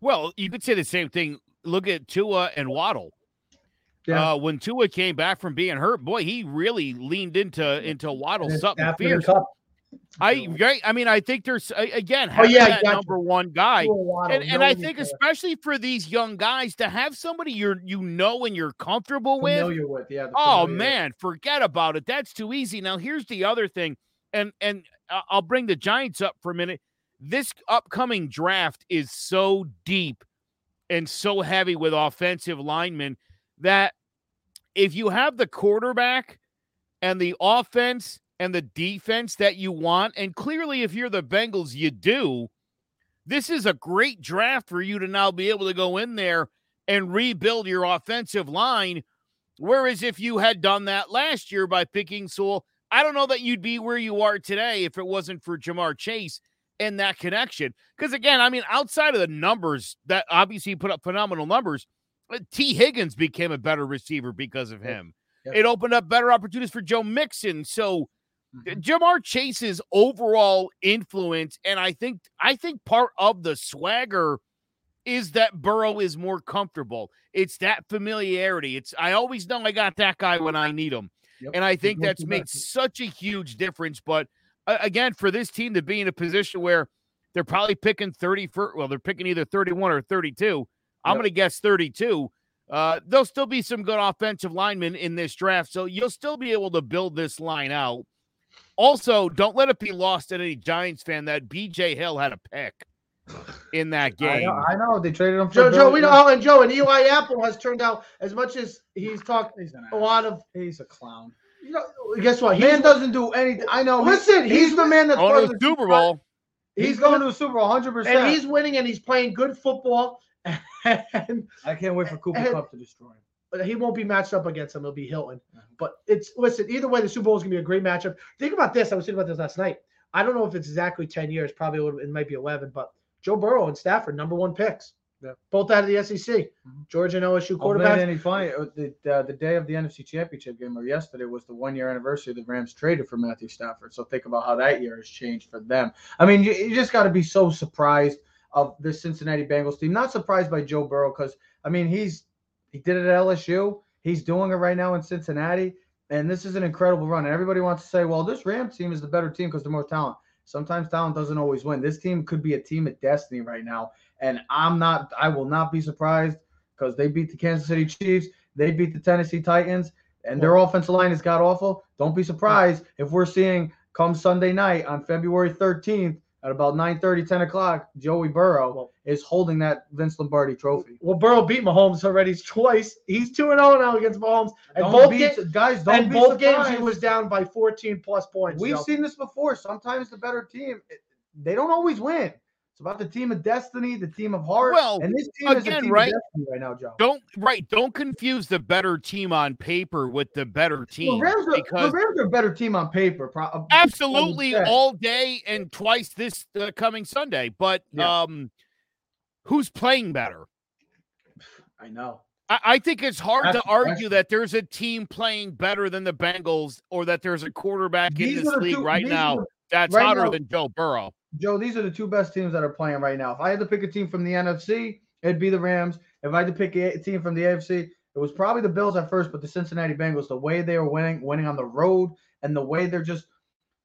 Well, you could say the same thing. Look at Tua and Waddle. Yeah. Uh, when Tua came back from being hurt, boy, he really leaned into into Waddle something fierce. cup, I right, I mean, I think there's again Oh, yeah, that gotcha. number one guy, and, and I think other, especially for these young guys to have somebody you're you know and you're comfortable with. Familiar with, yeah. Oh man, forget about it. That's too easy. Now here's the other thing, and and I- I'll bring the Giants up for a minute. this upcoming draft is so deep and so heavy with offensive linemen that if you have the quarterback and the offense and the defense that you want, and clearly if you're the Bengals, you do, this is a great draft for you to now be able to go in there and rebuild your offensive line. Whereas if you had done that last year by picking Sewell, I don't know that you'd be where you are today if it wasn't for Ja'Marr Chase and that connection. Because again, I mean, outside of the numbers that obviously put up phenomenal numbers, uh, Tee Higgins became a better receiver because of him. Yep. It opened up better opportunities for Joe Mixon. So mm-hmm. Ja'Marr Chase's overall influence, and I think I think part of the swagger is that Burrow is more comfortable. It's that familiarity. It's I always know I got that guy when I need him. Yep. And I think that's made such a huge difference. But uh, again, for this team to be in a position where they're probably picking 30 for, well, they're picking either 31 or 32. I'm going to guess 32. Uh, there'll still be some good offensive linemen in this draft. So you'll still be able to build this line out. Also, don't let it be lost to any Giants fan that BJ Hill had a pick in that game. I know, I know. they traded him. Joe, Joe, we know. Oh, and Joe and Eli Apple has turned out as much as he's talked he's a lot of. He's a clown. You know, guess what? Man doesn't do anything. I know. Listen, he's, he's the man that's going to the Super Bowl. He's, he's going to the Super Bowl, hundred percent. And he's winning, and he's playing good football. And I can't wait for Cooper and, Kupp to destroy him. He won't be matched up against him. It'll be Hilton. But it's listen. Either way, the Super Bowl is gonna be a great matchup. Think about this. I was thinking about this last night. I don't know if it's exactly ten years. Probably a little. It might be eleven. But Joe Burrow and Stafford, number one picks. Yeah. Both out of the SEC. Mm-hmm. Georgia and OSU quarterbacks. Oh, any funny? Uh, the, uh, the day of the NFC Championship game, or yesterday, was the one year anniversary the Rams traded for Matthew Stafford. So think about how that year has changed for them. I mean, you, you just got to be so surprised of the Cincinnati Bengals team. Not surprised by Joe Burrow because I mean he's he did it at LSU. He's doing it right now in Cincinnati, and this is an incredible run. And everybody wants to say, well, this Rams team is the better team because they're more talent. Sometimes talent doesn't always win. This team could be a team of destiny right now. And I'm not, I will not be surprised because they beat the Kansas City Chiefs. They beat the Tennessee Titans, and their offensive line has got awful. Don't be surprised if we're seeing come Sunday night on February 13th at about 9 30, 10 o'clock, Joey Burrow well, is holding that Vince Lombardi trophy. Well, Burrow beat Mahomes already twice. He's 2 0 now against Mahomes. And don't both be, ga- guys, don't and both games he was down by 14 plus points. We've so. seen this before. Sometimes the better team, they don't always win. It's about the team of destiny, the team of heart. Well, and this team again, is team right, right now, Joe. Don't right. Don't confuse the better team on paper with the better team. The Rams are, because the Rams are a better team on paper. Uh, absolutely, all day and twice this uh, coming Sunday. But yeah. um, who's playing better? I know. I, I think it's hard That's to argue that there's a team playing better than the Bengals, or that there's a quarterback these in this league two, right now that's right hotter now, than Joe Burrow. Joe, these are the two best teams that are playing right now. If I had to pick a team from the NFC, it'd be the Rams. If I had to pick a team from the AFC, it was probably the Bills at first, but the Cincinnati Bengals, the way they are winning, winning on the road, and the way they're just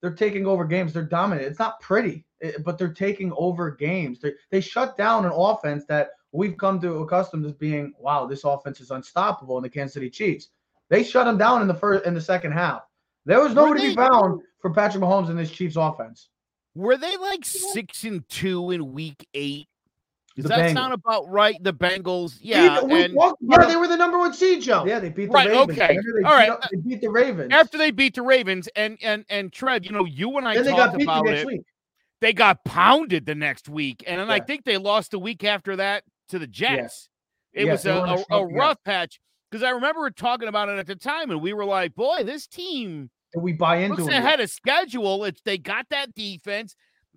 they're taking over games. They're dominant. It's not pretty, eh, but they're taking over games. They they shut down an offense that we've come to accustomed as being, wow, this offense is unstoppable in the Kansas City Chiefs. They shut them down in the first in the second half. There was nowhere to be found for Patrick Mahomes in this Chiefs offense. Were they like six and two in week eight? Does the that Bengals. sound about right? The Bengals, yeah, and, yeah, they were the number one seed, Joe. Yeah, they beat the right, Ravens. Okay, all right, uh, they beat the Ravens after they beat the Ravens, and and and Trev, you know, you and I then talked about it. Week. They got pounded the next week, and then yeah. I think they lost the week after that to the Jets. It was a, a, a, rough patch because I remember talking about it at the time, and we were like, "Boy, this team." We buy into looks ahead of schedule. It's they got that defense.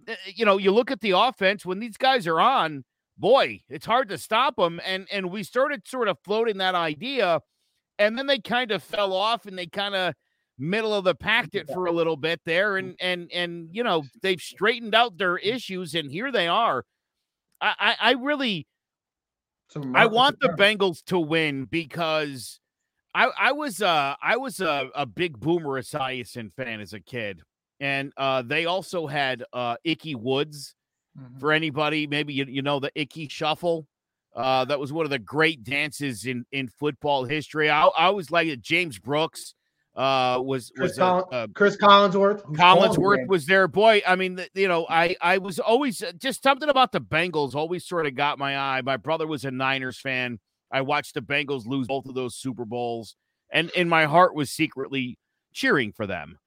Uh, you know, you look at the offense when these guys are on. Boy, it's hard to stop them. And and we started sort of floating that idea, and then they kind of fell off, and they kind of middle of the pack it for a little bit there, mm. and and and you know they've straightened out their mm. issues, and here they are. I I, I really. I want the Bengals to win because I, I was uh I was a, a big Boomer Esiason fan as a kid, and uh, they also had uh, Ickey Woods. Mm-hmm. For anybody, maybe you, you know the Ickey Shuffle. Uh, that was one of the great dances in in football history. I, I always liked it. James Brooks, uh, was Chris, was Collin- uh, uh, Chris Collinsworth. The Collinsworth was there. Boy, I mean, th- you know, I I was always uh, just something about the Bengals always sort of got my eye. My brother was a Niners fan. I watched the Bengals lose both of those Super Bowls, and in my heart was secretly cheering for them.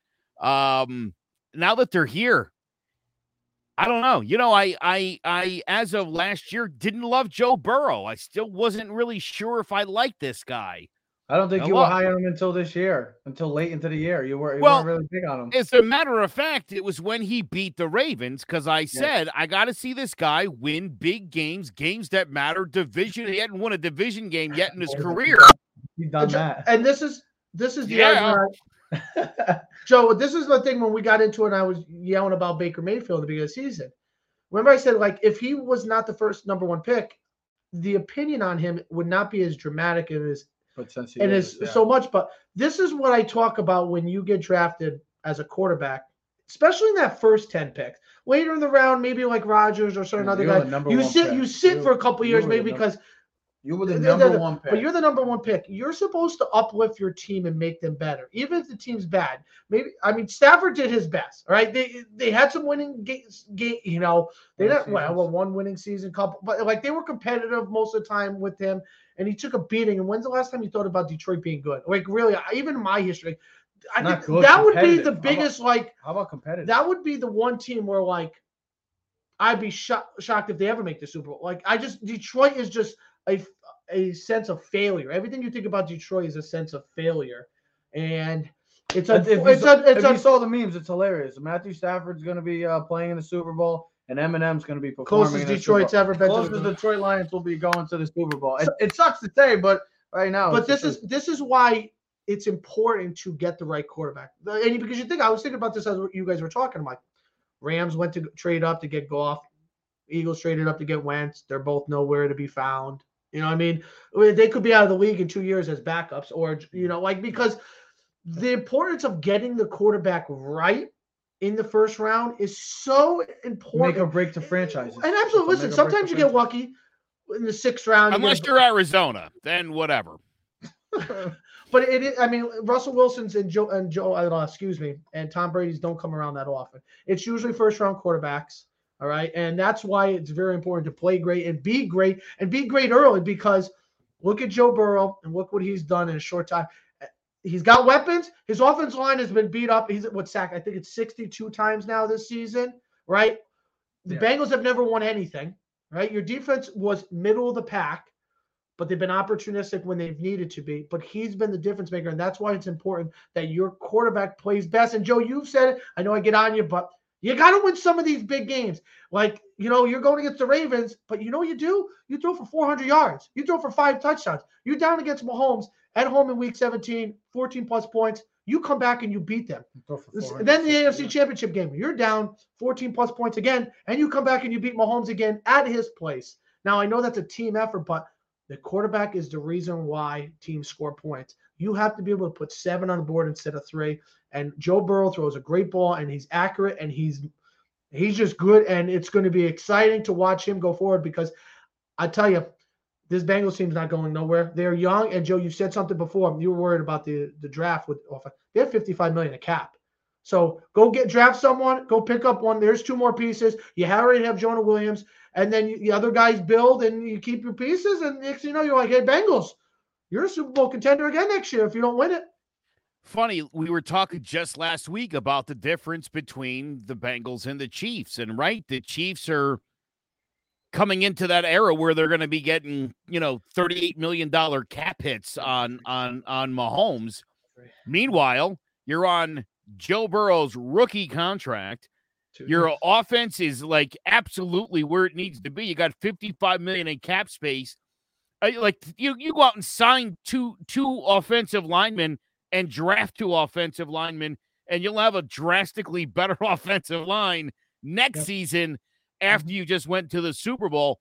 Um, now that they're here, I don't know. You know, I I I as of last year didn't love Joe Burrow. I still wasn't really sure if I liked this guy. I don't think Now you were look. high on him until this year, until late into the year. You were you Well, weren't really big on him. As a matter of fact, it was when he beat the Ravens because I said I got to see this guy win big games, games that matter. Division. He hadn't won a division game yet in his career. He's done And, that. and this is this is the Yeah. argument. I- Joe, this is the thing when we got into it, and I was yelling about Baker Mayfield at the beginning of the season. Remember, I said like if he was not the first number one pick, the opinion on him would not be as dramatic and as but since and is, as yeah. so much. But this is what I talk about when you get drafted as a quarterback, especially in that first ten picks. Later in the round, maybe like Rodgers or certain other guy, you sit pick. you sit You- for a couple years maybe because you were the the- number the- one pick. but you're the number one pick. You're supposed to uplift your team and make them better, even if the team's bad. Maybe I mean Stafford did his best. All right, they they had some winning games. Game, you know, they didn't well, well, one winning season, couple, but like they were competitive most of the time with him, and he took a beating. And when's the last time you thought about Detroit being good? Like really, even in my history, I Not think good, that would be the competitive. How about- biggest like How about competitive? that would be the one team where like I'd be shocked shocked if they ever make the Super Bowl. Like I just Detroit is just a a sense of failure. Everything you think about Detroit is a sense of failure, and it's a if, it's you, a it's if you saw the memes, it's hilarious. Matthew Stafford's going to be uh, playing in the Super Bowl, and Eminem's going to be performing. closest in the Super Detroit's ever been. to Closest the, Detroit Lions will be going to the Super Bowl. It, it sucks to say, but right now, but this the is this is why it's important to get the right quarterback. The- And because you think I was thinking about this as you guys were talking. I'm like, Rams went to trade up to get Goff. Eagles traded up to get Wentz. They're both nowhere to be found. You know what I mean? I mean, They could be out of the league in two years as backups, or you know, like because the importance of getting the quarterback right in the first round is so important. make or break to franchises. And absolutely, listen. Sometimes you get lucky in the sixth round. Unless you're Arizona, then whatever. but it, is- I mean, Russell Wilson's and Joe and Joe, uh, excuse me, and Tom Brady's don't come around that often. It's usually first round quarterbacks. All right, and that's why it's very important to play great and be great and be great early because look at Joe Burrow and look what he's done in a short time. He's got weapons. His offense line has been beat up. He's at what sack? I think it's 62 times now this season, right? The Yeah. Bengals have never won anything, right? Your defense was middle of the pack but they've been opportunistic when they've needed to be. But he's been the difference maker, and that's why it's important that your quarterback plays best. And Joe, you've said it. I know I get on you, but you got to win some of these big games. Like you know, you're going against the Ravens, but you know what you do? You throw for 400 yards. You throw for five touchdowns. You're down against Mahomes at home in Week 17, 14 plus points. You come back and you beat them. Throw for This- 460, then the AFC yeah. Championship game, you're down 14 plus points again, and you come back and you beat Mahomes again at his place. Now I know that's a team effort, but the quarterback is the reason why teams score points. You have to be able to put seven on the board instead of three. And Joe Burrow throws a great ball, and he's accurate, and he's he's just good. And it's going to be exciting to watch him go forward because I tell you, this Bengals team's not going nowhere. They're young, and Joe, you said something before. You were worried about the the draft with they have 55 million a cap. So go get draft someone, go pick up one. There's two more pieces. You already have Jonah Williams, and then you, the other guys build, and you keep your pieces. And next you know, you're like, hey, Bengals, you're a Super Bowl contender again next year if you don't win it. Funny, we were talking just last week about the difference between the Bengals and the Chiefs. And right, the Chiefs are coming into that era where they're going to be getting, you know, $38 million cap hits on on on Mahomes. Meanwhile, you're on Joe Burrow's rookie contract. Your offense is like absolutely where it needs to be. You got 55 million in cap space. Uh, Like you, you go out and sign two two offensive linemen and draft two offensive linemen, and you'll have a drastically better offensive line next Yep. season after you just went to the Super Bowl.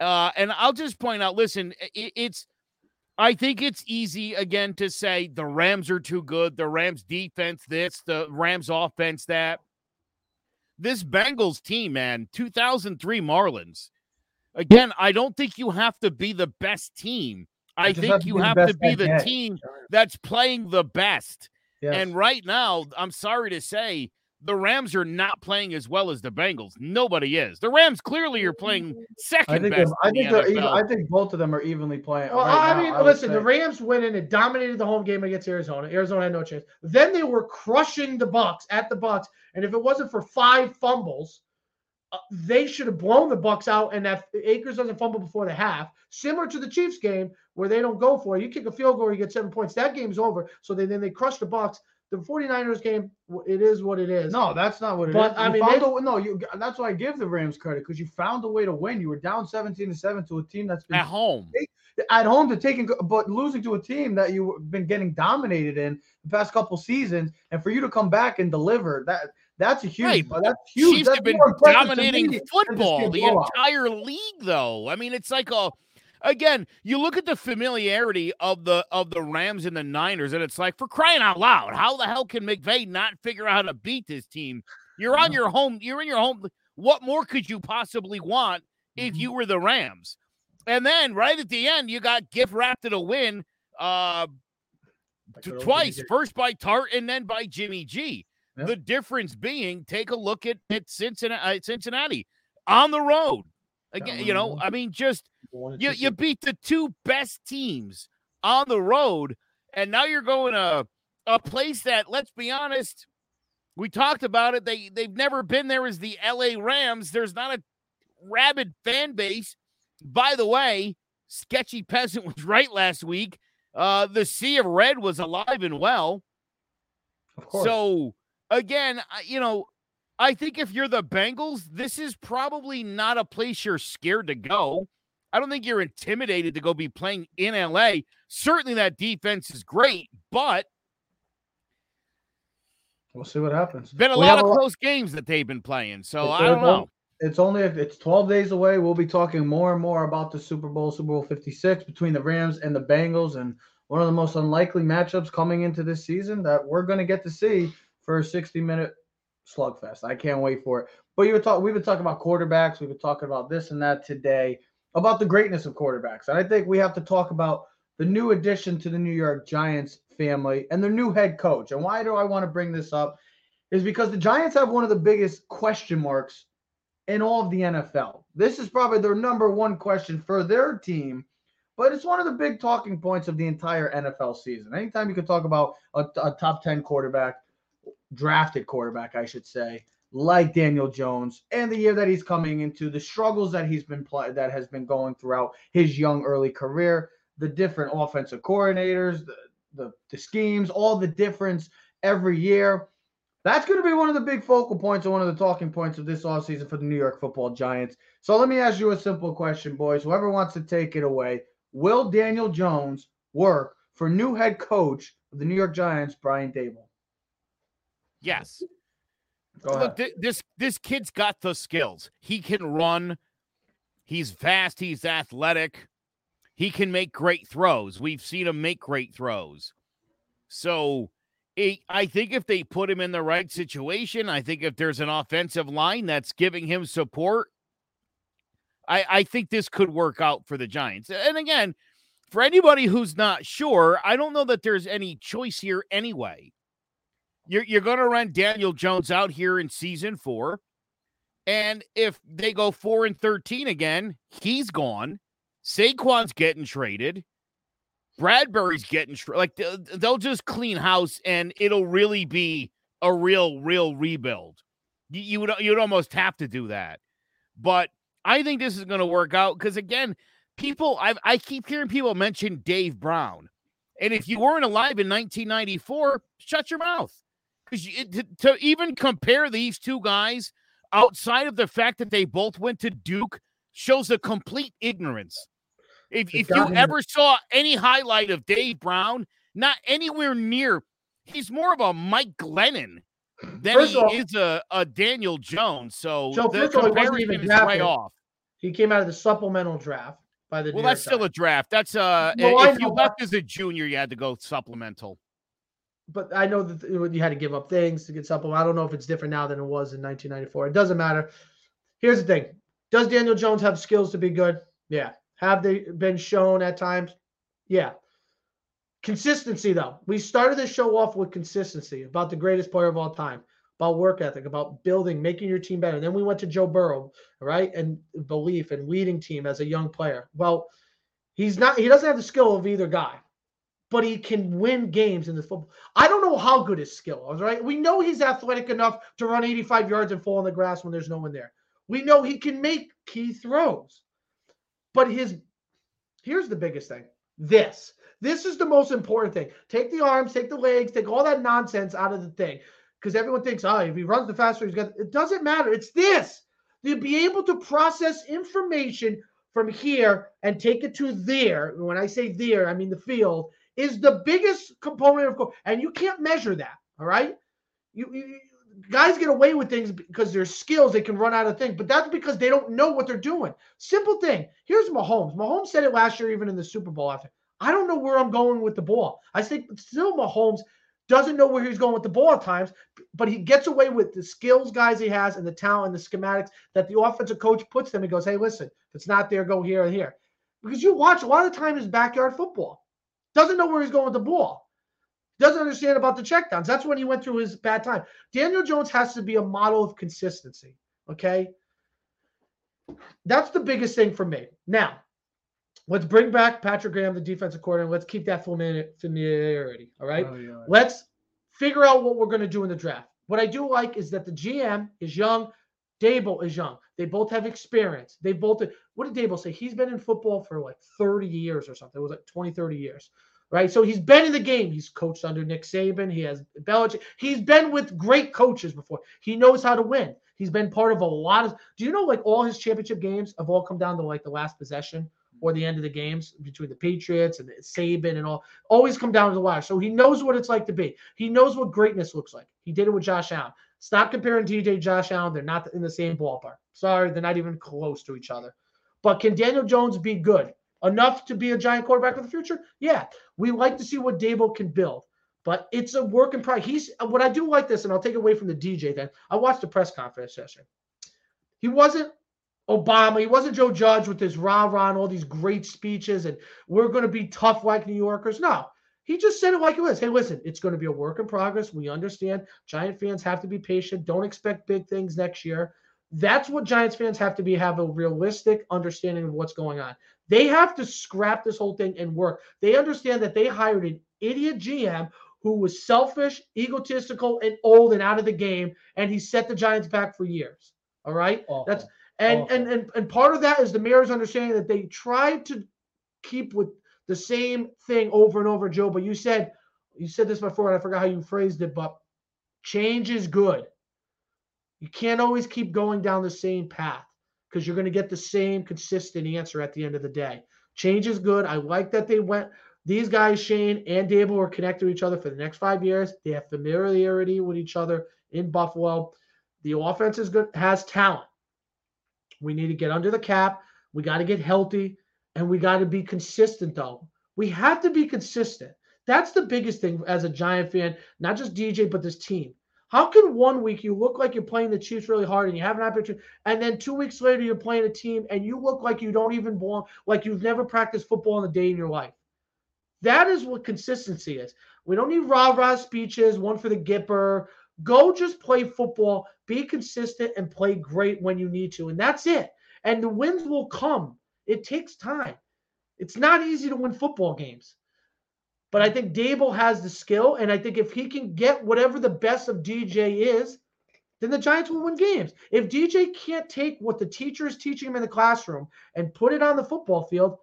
Uh, and I'll just point out, listen, it, it's I think it's easy again to say the Rams are too good, the Rams defense this, the Rams offense that. This Bengals team, man, 2003 Marlins. Again, I don't think you have to be the best team. I think have you have to be the team that's playing the best. Yes. And right now, I'm sorry to say, the Rams are not playing as well as the Bengals. Nobody is. The Rams clearly are playing I second think best. I think the they're even, I think both of them are evenly playing. Well, right I now, mean, would listen, the. Rams went in and dominated the home game against Arizona. Arizona had no chance. Then they were crushing the Bucs at the Bucs, and if it wasn't for five fumbles, uh, they should have blown the Bucs out. And that Akers doesn't fumble before the half, similar to the Chiefs game where they don't go for it. You kick a field goal, you get seven points. That game's over. So they, then they crush the Bucs. The 49ers game, it is what it is. No, that's not what it is. But, I You mean, found they- a, no, you. That's why I give the Rams credit because you found a way to win. You were down seventeen to seven to a team that's been at home. at home to taking, but losing to a team that you've been getting dominated in the past couple seasons, and for you to come back and deliver that. That's a huge. Right, That's huge. Chiefs that's have been more impressive to dominating me than just football the entire league, though. I mean, it's like a again, you look at the familiarity of the of the Rams and the Niners, and it's like for crying out loud, how the hell can McVay not figure out how to beat this team? You're on your home, you're in your home. What more could you possibly want if Mhm. you were the Rams? And then right at the end, you got gift wrapped to win uh twice, first by Tartt and then by Jimmy G. Yep. The difference being, take a look at at Cincinnati, uh, Cincinnati on the road. Again, you know. I mean, just you you beat the two best teams on the road, and now you're going to a place that, let's be honest, we talked about it. They they've never been there as the LA Rams. There's not a rabid fan base. By the way, sketchy peasant was right last week. Uh, the Sea of Red was alive and well. Of. So again, you know, I think if you're the Bengals, this is probably not a place you're scared to go. I don't think you're intimidated to go be playing in LA. Certainly that defense is great, but we'll see what happens. been a We lot of a close games that they've been playing. So It's I don't only- know. It's only it's 12 days away. We'll be talking more and more about the Super Bowl, Super Bowl 56 between the Rams and the Bengals, and one of the most unlikely matchups coming into this season that we're going to get to see for a 60 minute slugfest. I can't wait for it. But you were talking, we've been talking about quarterbacks. We've been talking about this and that today, about the greatness of quarterbacks. And I think we have to talk about the new addition to the New York Giants family and their new head coach. And why do I want to bring this up? Is because the Giants have one of the biggest question marks in all of the NFL. This is probably their number one question for their team, but it's one of the big talking points of the entire NFL season. Anytime you can talk about a, a top 10 quarterback, drafted quarterback, I should say, like Daniel Jones, and the year that he's coming into, the struggles that he's been that has been going throughout his young early career, the different offensive coordinators, the, the, the schemes, all the difference every year. That's going to be one of the big focal points and one of the talking points of this offseason for the New York football giants. So let me ask you a simple question, boys. Whoever wants to take it away. Will Daniel Jones work for new head coach of the New York Giants, Brian Daboll? Yes. Go Look, thi- this this kid's got the skills. He can run. He's fast. He's athletic. He can make great throws. We've seen him make great throws. So, it, I think if they put him in the right situation, I think if there's an offensive line that's giving him support, I, I think this could work out for the Giants. And again, for anybody who's not sure, I don't know that there's any choice here anyway. You're you're going to run Daniel Jones out here in season four, and if they go four and thirteen again, he's gone. Saquon's getting traded. Bradberry's getting tra- like they'll, they'll just clean house, and it'll really be a real, real rebuild. You, you would you'd almost have to do that, but I think this is going to work out because again, people I I keep hearing people mention Dave Brown, and if you weren't alive in 1994, shut your mouth because to, to even compare these two guys outside of the fact that they both went to Duke shows a complete ignorance. If, if you ever saw any highlight of Dave Brown, not anywhere near, he's more of a Mike Glennon than First he all- is a, a Daniel Jones. So, So the first of all, he wasn't comparison even is way off. He came out of the supplemental draft by the. Well, that's still a draft. That's uh, I if you left as a junior, you had to go supplemental. But I know that you had to give up things to get supplement. I don't know if it's different now than it was in 1994. It doesn't matter. Here's the thing: Does Daniel Jones have skills to be good? Yeah. Have they been shown at times? Yeah. Consistency, though. We started the show off with consistency about the greatest player of all time, about work ethic, about building, making your team better. then we went to Joe Burrow, right? And belief and leading team as a young player. Well, he's not, he doesn't have the skill of either guy, but he can win games in this football. I don't know how good his skill is, right? We know he's athletic enough to run 85 yards and fall on the grass when there's no one there. We know he can make key throws. But his, here's the biggest thing this this is the most important thing. Take the arms, take the legs, take all that nonsense out of the thing. Because everyone thinks, oh, if he runs the faster, he's got it doesn't matter. It's this. To be able to process information from here and take it to there. When I say there, I mean the field is the biggest component of course, and you can't measure that. All right. You, you guys get away with things because their skills they can run out of things, but that's because they don't know what they're doing. Simple thing. Here's Mahomes. Mahomes said it last year, even in the Super Bowl after. I don't know where I'm going with the ball. I think still Mahomes doesn't know where he's going with the ball at times, but he gets away with the skills guys he has and the talent and the schematics that the offensive coach puts them and goes, hey, listen, if it's not there, go here and here. Because you watch a lot of time his backyard football. Doesn't know where he's going with the ball. Doesn't understand about the checkdowns. That's when he went through his bad time. Daniel Jones has to be a model of consistency. Okay. That's the biggest thing for me. Now, Let's bring back Patrick Graham, the defensive coordinator. Let's keep that familiarity. All right. Oh, yeah. Let's figure out what we're going to do in the draft. What I do like is that the GM is young. Daboll is young. They both have experience. They both, what did Daboll say? He's been in football for like 30 years or something. It was like 20, 30 years, right? So he's been in the game. He's coached under Nick Saban. He has Belichick. He's been with great coaches before. He knows how to win. He's been part of a lot of, do you know like all his championship games have all come down to like the last possession? or the end of the games between the Patriots and Saban and all always come down to the wire. So he knows what it's like to be. He knows what greatness looks like. He did it with Josh Allen. Stop comparing DJ Josh Allen. They're not in the same ballpark. Sorry, they're not even close to each other. But can Daniel Jones be good enough to be a giant quarterback of the future? Yeah. We like to see what Daboll can build. But it's a work in progress. He's what I do like this, and I'll take it away from the DJ then. I watched the press conference session. He wasn't Obama. He wasn't Joe Judge with his rah rah and all these great speeches and we're going to be tough like New Yorkers. No, he just said it like it was. Hey, listen, it's going to be a work in progress. We understand Giant fans have to be patient. Don't expect big things next year. That's what Giants fans have to be have a realistic understanding of what's going on. They have to scrap this whole thing and work. They understand that they hired an idiot GM who was selfish, egotistical, and old and out of the game, and he set the Giants back for years. All right, Awful. that's and, and and and part of that is the mayor's understanding that they tried to keep with the same thing over and over, Joe. But you said you said this before, and I forgot how you phrased it, but change is good. You can't always keep going down the same path because you're going to get the same consistent answer at the end of the day. Change is good. I like that they went. These guys, Schoen and Daboll, were connected to each other for the next five years. They have familiarity with each other in Buffalo. The offense is good, has talent. We need to get under the cap. We got to get healthy and we got to be consistent, though. We have to be consistent. That's the biggest thing as a Giant fan, not just DJ, but this team. How can one week you look like you're playing the Chiefs really hard and you have an opportunity, and then two weeks later you're playing a team and you look like you don't even belong, like you've never practiced football in a day in your life? That is what consistency is. We don't need rah rah speeches, one for the Gipper, Go just play football, be consistent, and play great when you need to. And that's it. And the wins will come. It takes time. It's not easy to win football games. But I think Daboll has the skill. And I think if he can get whatever the best of DJ is, then the Giants will win games. If DJ can't take what the teacher is teaching him in the classroom and put it on the football field,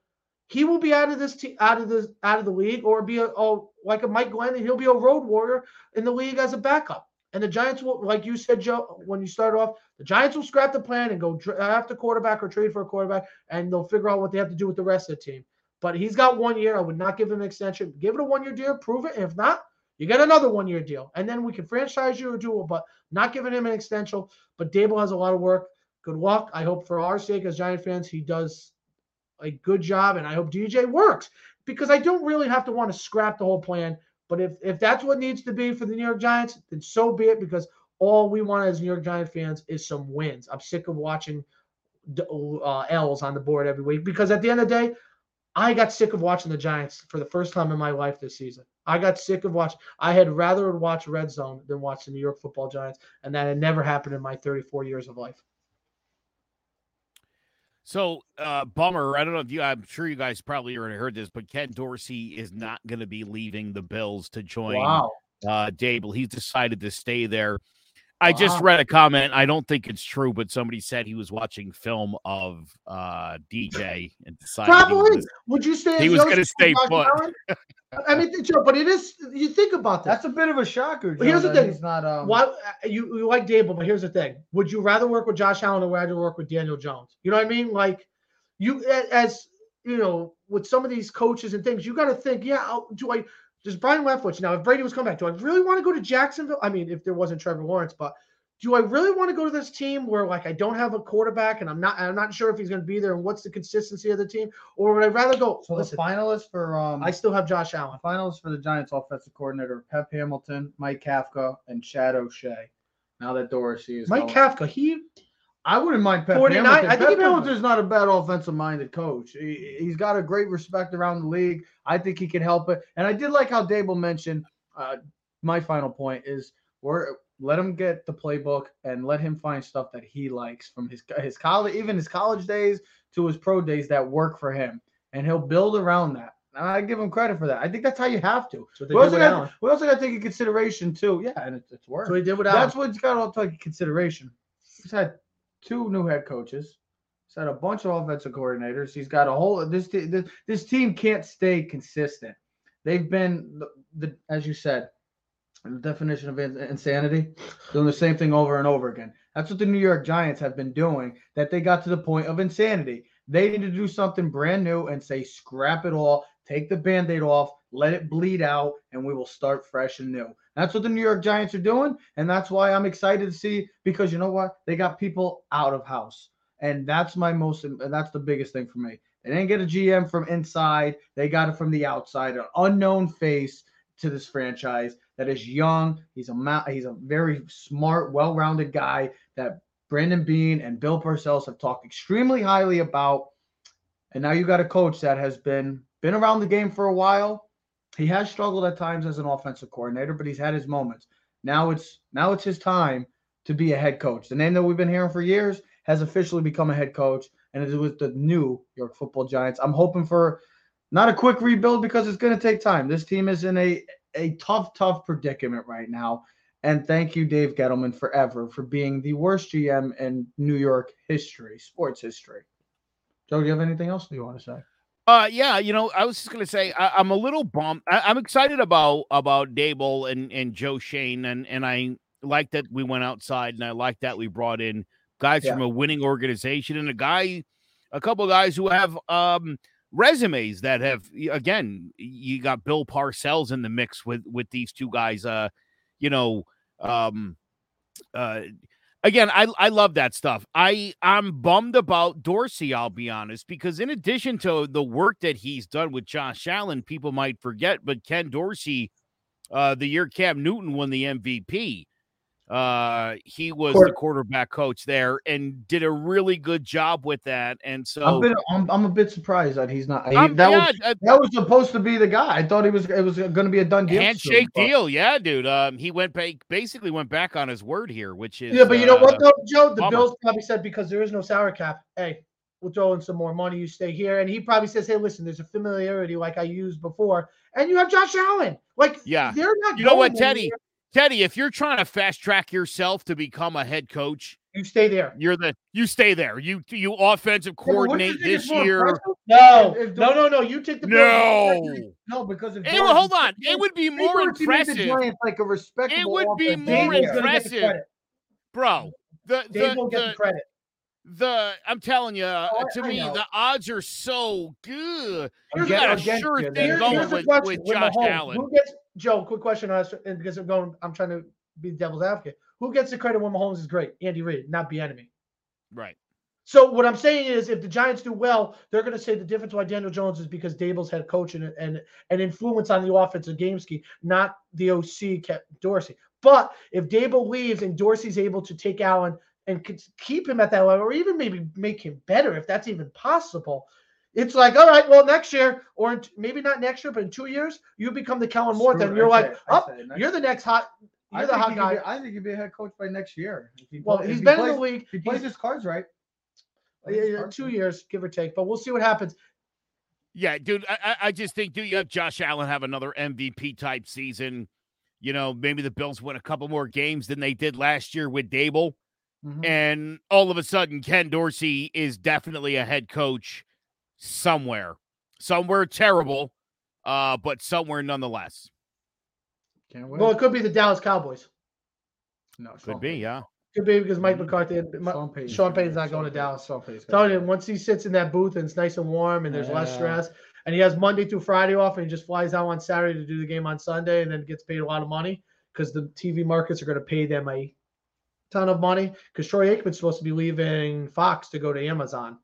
he will be out of this te- out of the out of the league or be a, oh, like a Mike Glennon. He'll be a road warrior in the league as a backup. And the Giants will, like you said, Joe, when you start off, the Giants will scrap the plan and go draft a quarterback or trade for a quarterback, and they'll figure out what they have to do with the rest of the team. But he's got one year. I would not give him an extension. Give it a one year deal, prove it. If not, you get another one year deal. And then we can franchise you or do it, but not giving him an extension. But Daboll has a lot of work. Good luck. I hope for our sake as Giant fans, he does a good job. And I hope DJ works because I don't really have to want to scrap the whole plan. But if if that's what needs to be for the New York Giants, then so be it. Because all we want as New York Giant fans is some wins. I'm sick of watching uh, L's on the board every week. Because at the end of the day, I got sick of watching the Giants for the first time in my life this season. I got sick of watching. I had rather watch Red Zone than watch the New York Football Giants, and that had never happened in my 34 years of life. So, uh, bummer. I don't know if you, I'm sure you guys probably already heard this, but Ken Dorsey is not going to be leaving the Bills to join Wow. uh, Daboll. He's decided to stay there. I just read a comment. I don't think it's true, but somebody said he was watching film of uh, DJ and decided he Probably. was- Would you stay? he was gonna stay Josh put. I mean, Joe, but it is. You think about that. That's a bit of a shocker. But here's Joe, the that thing. He's not. Um, Why uh, you, you like Daboll, but here's the thing: Would you rather work with Josh Allen or rather work with Daniel Jones? You know what I mean? Like you, as you know, with some of these coaches and things, you got to think, yeah, I'll- do I? Does Byron Leftwich now? If Brady was coming back, do I really want to go to Jacksonville? I mean, if there wasn't Trevor Lawrence, but do I really want to go to this team where like I don't have a quarterback and I'm not I'm not sure if he's going to be there and what's the consistency of the team, or would I rather go? so listen, the finalists for um, I still have Josh Allen. finalists for the Giants offensive coordinator: Pep Hamilton, Mike Kafka, and Chad O'Shea. Now that Dorsey is Mike going. Kafka, he I wouldn't mind Pep 49 Hamilton. I think Pep Hamilton's not a bad offensive-minded coach. He, he's got a great respect around the league. I think he can help it. And I did like how Daboll mentioned. Uh, my final point is we're let him get the playbook and let him find stuff that he likes from his his college, even his college days to his pro days that work for him, and he'll build around that. And I give him credit for that. I think that's how you have to. What We also, got, we also got to take into consideration too. Yeah, and it's, it's what he did Allen. That's what's got to take into consideration. He's had two new head coaches. He's had a bunch of offensive coordinators. He's got a whole this this, this team can't stay consistent. They've been the, the as you said, the definition of insanity, doing the same thing over and over again. That's what the New York Giants have been doing. That they got to the point of insanity. They need to do something brand new and say scrap it all, take the band-aid off, let it bleed out, and we will start fresh and new. That's what the New York Giants are doing, and that's why I'm excited to see because you know what? They got people out of house. And that's my most and that's the biggest thing for me. They didn't get a GM from inside, they got it from the outside, an unknown face to this franchise that is young. He's a he's a very smart, well-rounded guy that Brandon Beane and Bill Parcells have talked extremely highly about. And now you got a coach that has been been around the game for a while. He has struggled at times as an offensive coordinator, but he's had his moments. Now it's now it's his time to be a head coach. The name that we've been hearing for years has officially become a head coach, and it is with the New York Football Giants. I'm hoping for not a quick rebuild because it's going to take time. This team is in a a tough, tough predicament right now. And thank you, Dave Gettleman, forever for being the worst GM in New York history, sports history. Joe, do you have anything else you want to say? Uh, yeah, you know, I was just gonna say I, I'm a little bummed. I, I'm excited about about Daboll and and Joe Schoen, and and I like that we went outside, and I like that we brought in guys Yeah. from a winning organization and a guy, a couple of guys who have um resumes that have again. You got Bill Parcells in the mix with with these two guys. Uh, you know, um, uh again i i love that stuff. I i'm bummed about dorsey i'll be honest because in addition to the work that he's done with josh allen people might forget but ken dorsey uh the year cam newton won the mvp uh he was the quarterback coach there and did a really good job with that and so I'm, bit, I'm, I'm a bit surprised that he's not. he- that, yeah, was, that was supposed to be the guy. I thought he was. It was going to be a done deal. handshake deal yeah dude um he went back basically went back on his word here which is Yeah, but you know what uh, though, Joe? The bummer. Bills probably said because there is no salary cap. Hey, we'll throw in some more money. You stay here, and he probably says, "Hey, listen, there's a familiarity like I used before, and you have Josh Allen. Like, Yeah. they're not. You know what, Teddy? anywhere. Teddy, if you're trying to fast track yourself to become a head coach, You stay there. you're the you stay there. You you offensive Yeah, but wouldn't you coordinate think it's this year. No, If- if no, no, no. You take the Bills. No, No, because if Hey, well, hold on. It would be more Dorsey the impressive, Giants like a respectable it would be offense. more Daboll's gonna get the impressive. bro. The Dave the will get the the, credit. the I'm telling you, uh, Oh, to I me, know. the odds are so good. I'm You get- got a sure thing going with, with with Josh Mahomes. Allen. Who gets Joe? Quick question on and because I'm going. I'm trying to be the devil's advocate. Who gets the credit when Mahomes is great? Andy Reid, not the enemy. Right. So what I'm saying is, if the Giants do well, they're going to say the difference why Daniel Jones is because Daboll's head coach and and an influence on the offensive game scheme, not the OC Ken Dorsey. But if Dable leaves and Dorsey's able to take Allen and keep him at that level, or even maybe make him better, if that's even possible, It's like, all right, well, next year, or in, maybe not next year, but in two years, you become the Kellen Moore. Then Screw it, you're I like, say- oh, next- you're the next hot, you're the hot guy. be- I think he'd be a head coach by next year. If he Well, play- if he's he been plays, in the league he plays his cards right. Yeah, yeah, cards two right. years, give or take. But we'll see what happens. Yeah, dude, I, I- I just think, do you have Josh Allen have another MVP type season? You know, maybe the Bills win a couple more games than they did last year with Daboll. Mhm. And all of a sudden, Ken Dorsey is definitely a head coach somewhere. Somewhere terrible, uh, but somewhere nonetheless. Can't wait. Well, it could be the Dallas Cowboys. no, Could Sean be, Payton. yeah. Could be because Mike Mhm. McCarthy, and Sean Payton's Sean Payton's be- not going to Payton- Dallas. Sean Payton's gonna Telling be- you, once he sits in that booth and it's nice and warm and there's less stress, and he has Monday through Friday off and he just flies out on Saturday to do the game on Sunday and then gets paid a lot of money because the TV markets are going to pay them a ton of money because Troy Aikman's supposed to be leaving Fox to go to Amazon.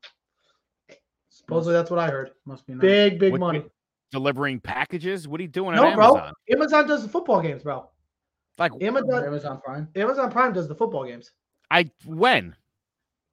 Supposedly that's what I heard. Must be nice. Big, big What- money. Delivering packages? What are you doing No, on bro. Amazon? Amazon does the football games, bro. Like, Amazon, Amazon Prime. Amazon Prime does the football games. I when?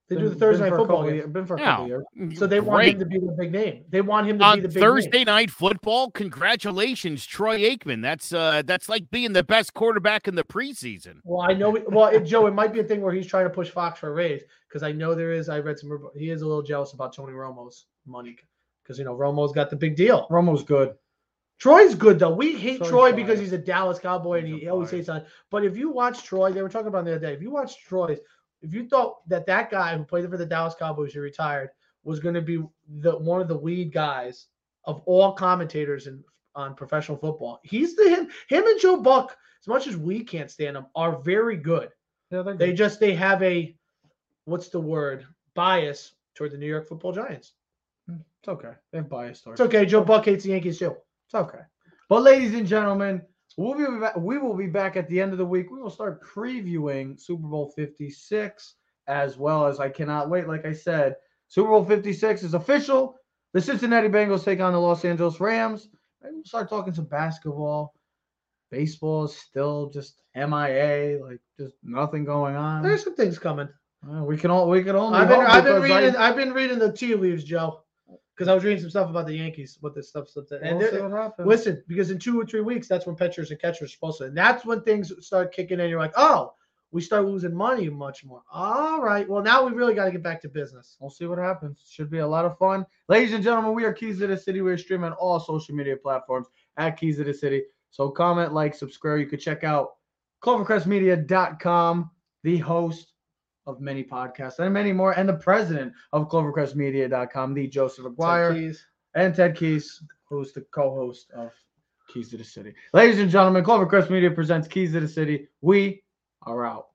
They Been- do the Thursday been night for a football couple year- Been for a Yeah. couple years. So they want him to be the big name. They want him to on be the big. Thursday name. night football. Congratulations, Troy Aikman. That's uh that's like being the best quarterback in the preseason. Well, I know. Well, it, Joe, it might be a thing where he's trying to push Fox for a raise because I know there is. I read some. He is a little jealous about Tony Romo's money because you know Romo's got the big deal. Romo's good. Troy's good though. We hate Troy's Troy because he's a Dallas Cowboy and he always hates on. But if you watch Troy, they were talking about the other day. If you watch Troy's, if you thought that that guy who played for the Dallas Cowboys who retired was going to be the one of the lead guys of all commentators in on professional football, he's the him. Him and Joe Buck, as much as we can't stand them, are very good. Yeah, They good. just they have a what's the word bias toward the New York Football Giants. It's okay. They have bias towards. It's okay. Joe Buck hates the Yankees too. It's okay. But ladies and gentlemen, we'll be back, we will be back at the end of the week. We will start previewing Super Bowl 56 as well as I cannot wait. Like I said, Super Bowl 56 is official. The Cincinnati Bengals take on the Los Angeles Rams. Maybe we'll start talking some basketball. Baseball is still just MIA, like just nothing going on. There's some things coming. Uh, we can all we can only I've been I've been because I- reading I've been reading the tea leaves, Joe, because I was reading some stuff about the Yankees, what this stuff stuff. And we'll what happens. listen, because in two or three weeks, that's when pitchers and catchers are supposed to. And that's when things start kicking in. You're like, oh, we start losing money much more. All right, well now we really got to get back to business. We'll see what happens. Should be a lot of fun. Ladies and gentlemen, we are Keys to the City. We're streaming on all social media platforms at Keys to the City. So comment, like, subscribe. You could check out clovercrestmedia.com, the host of many podcasts and many more, and the president of clovercrestmedia.com, the Joseph Aguirre, Keys. and Ted Keys, who's the co-host of Keys to the City. Ladies and gentlemen, Clovercrest Media presents Keys to the City. We are out.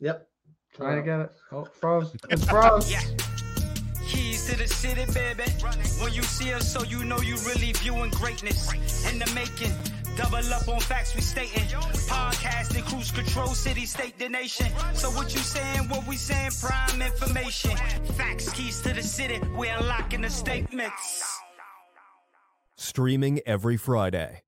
Yep. Trying to get it. Oh, froze. It's froze. Yeah. Keys to the city, baby. When you see us, so you know you really viewing greatness in the making. Double up on facts we stating. Podcasting, cruise control, city, state, the nation. So what you saying? What we saying? Prime information. Facts, keys to the city. We're unlocking the statements. Streaming every Friday.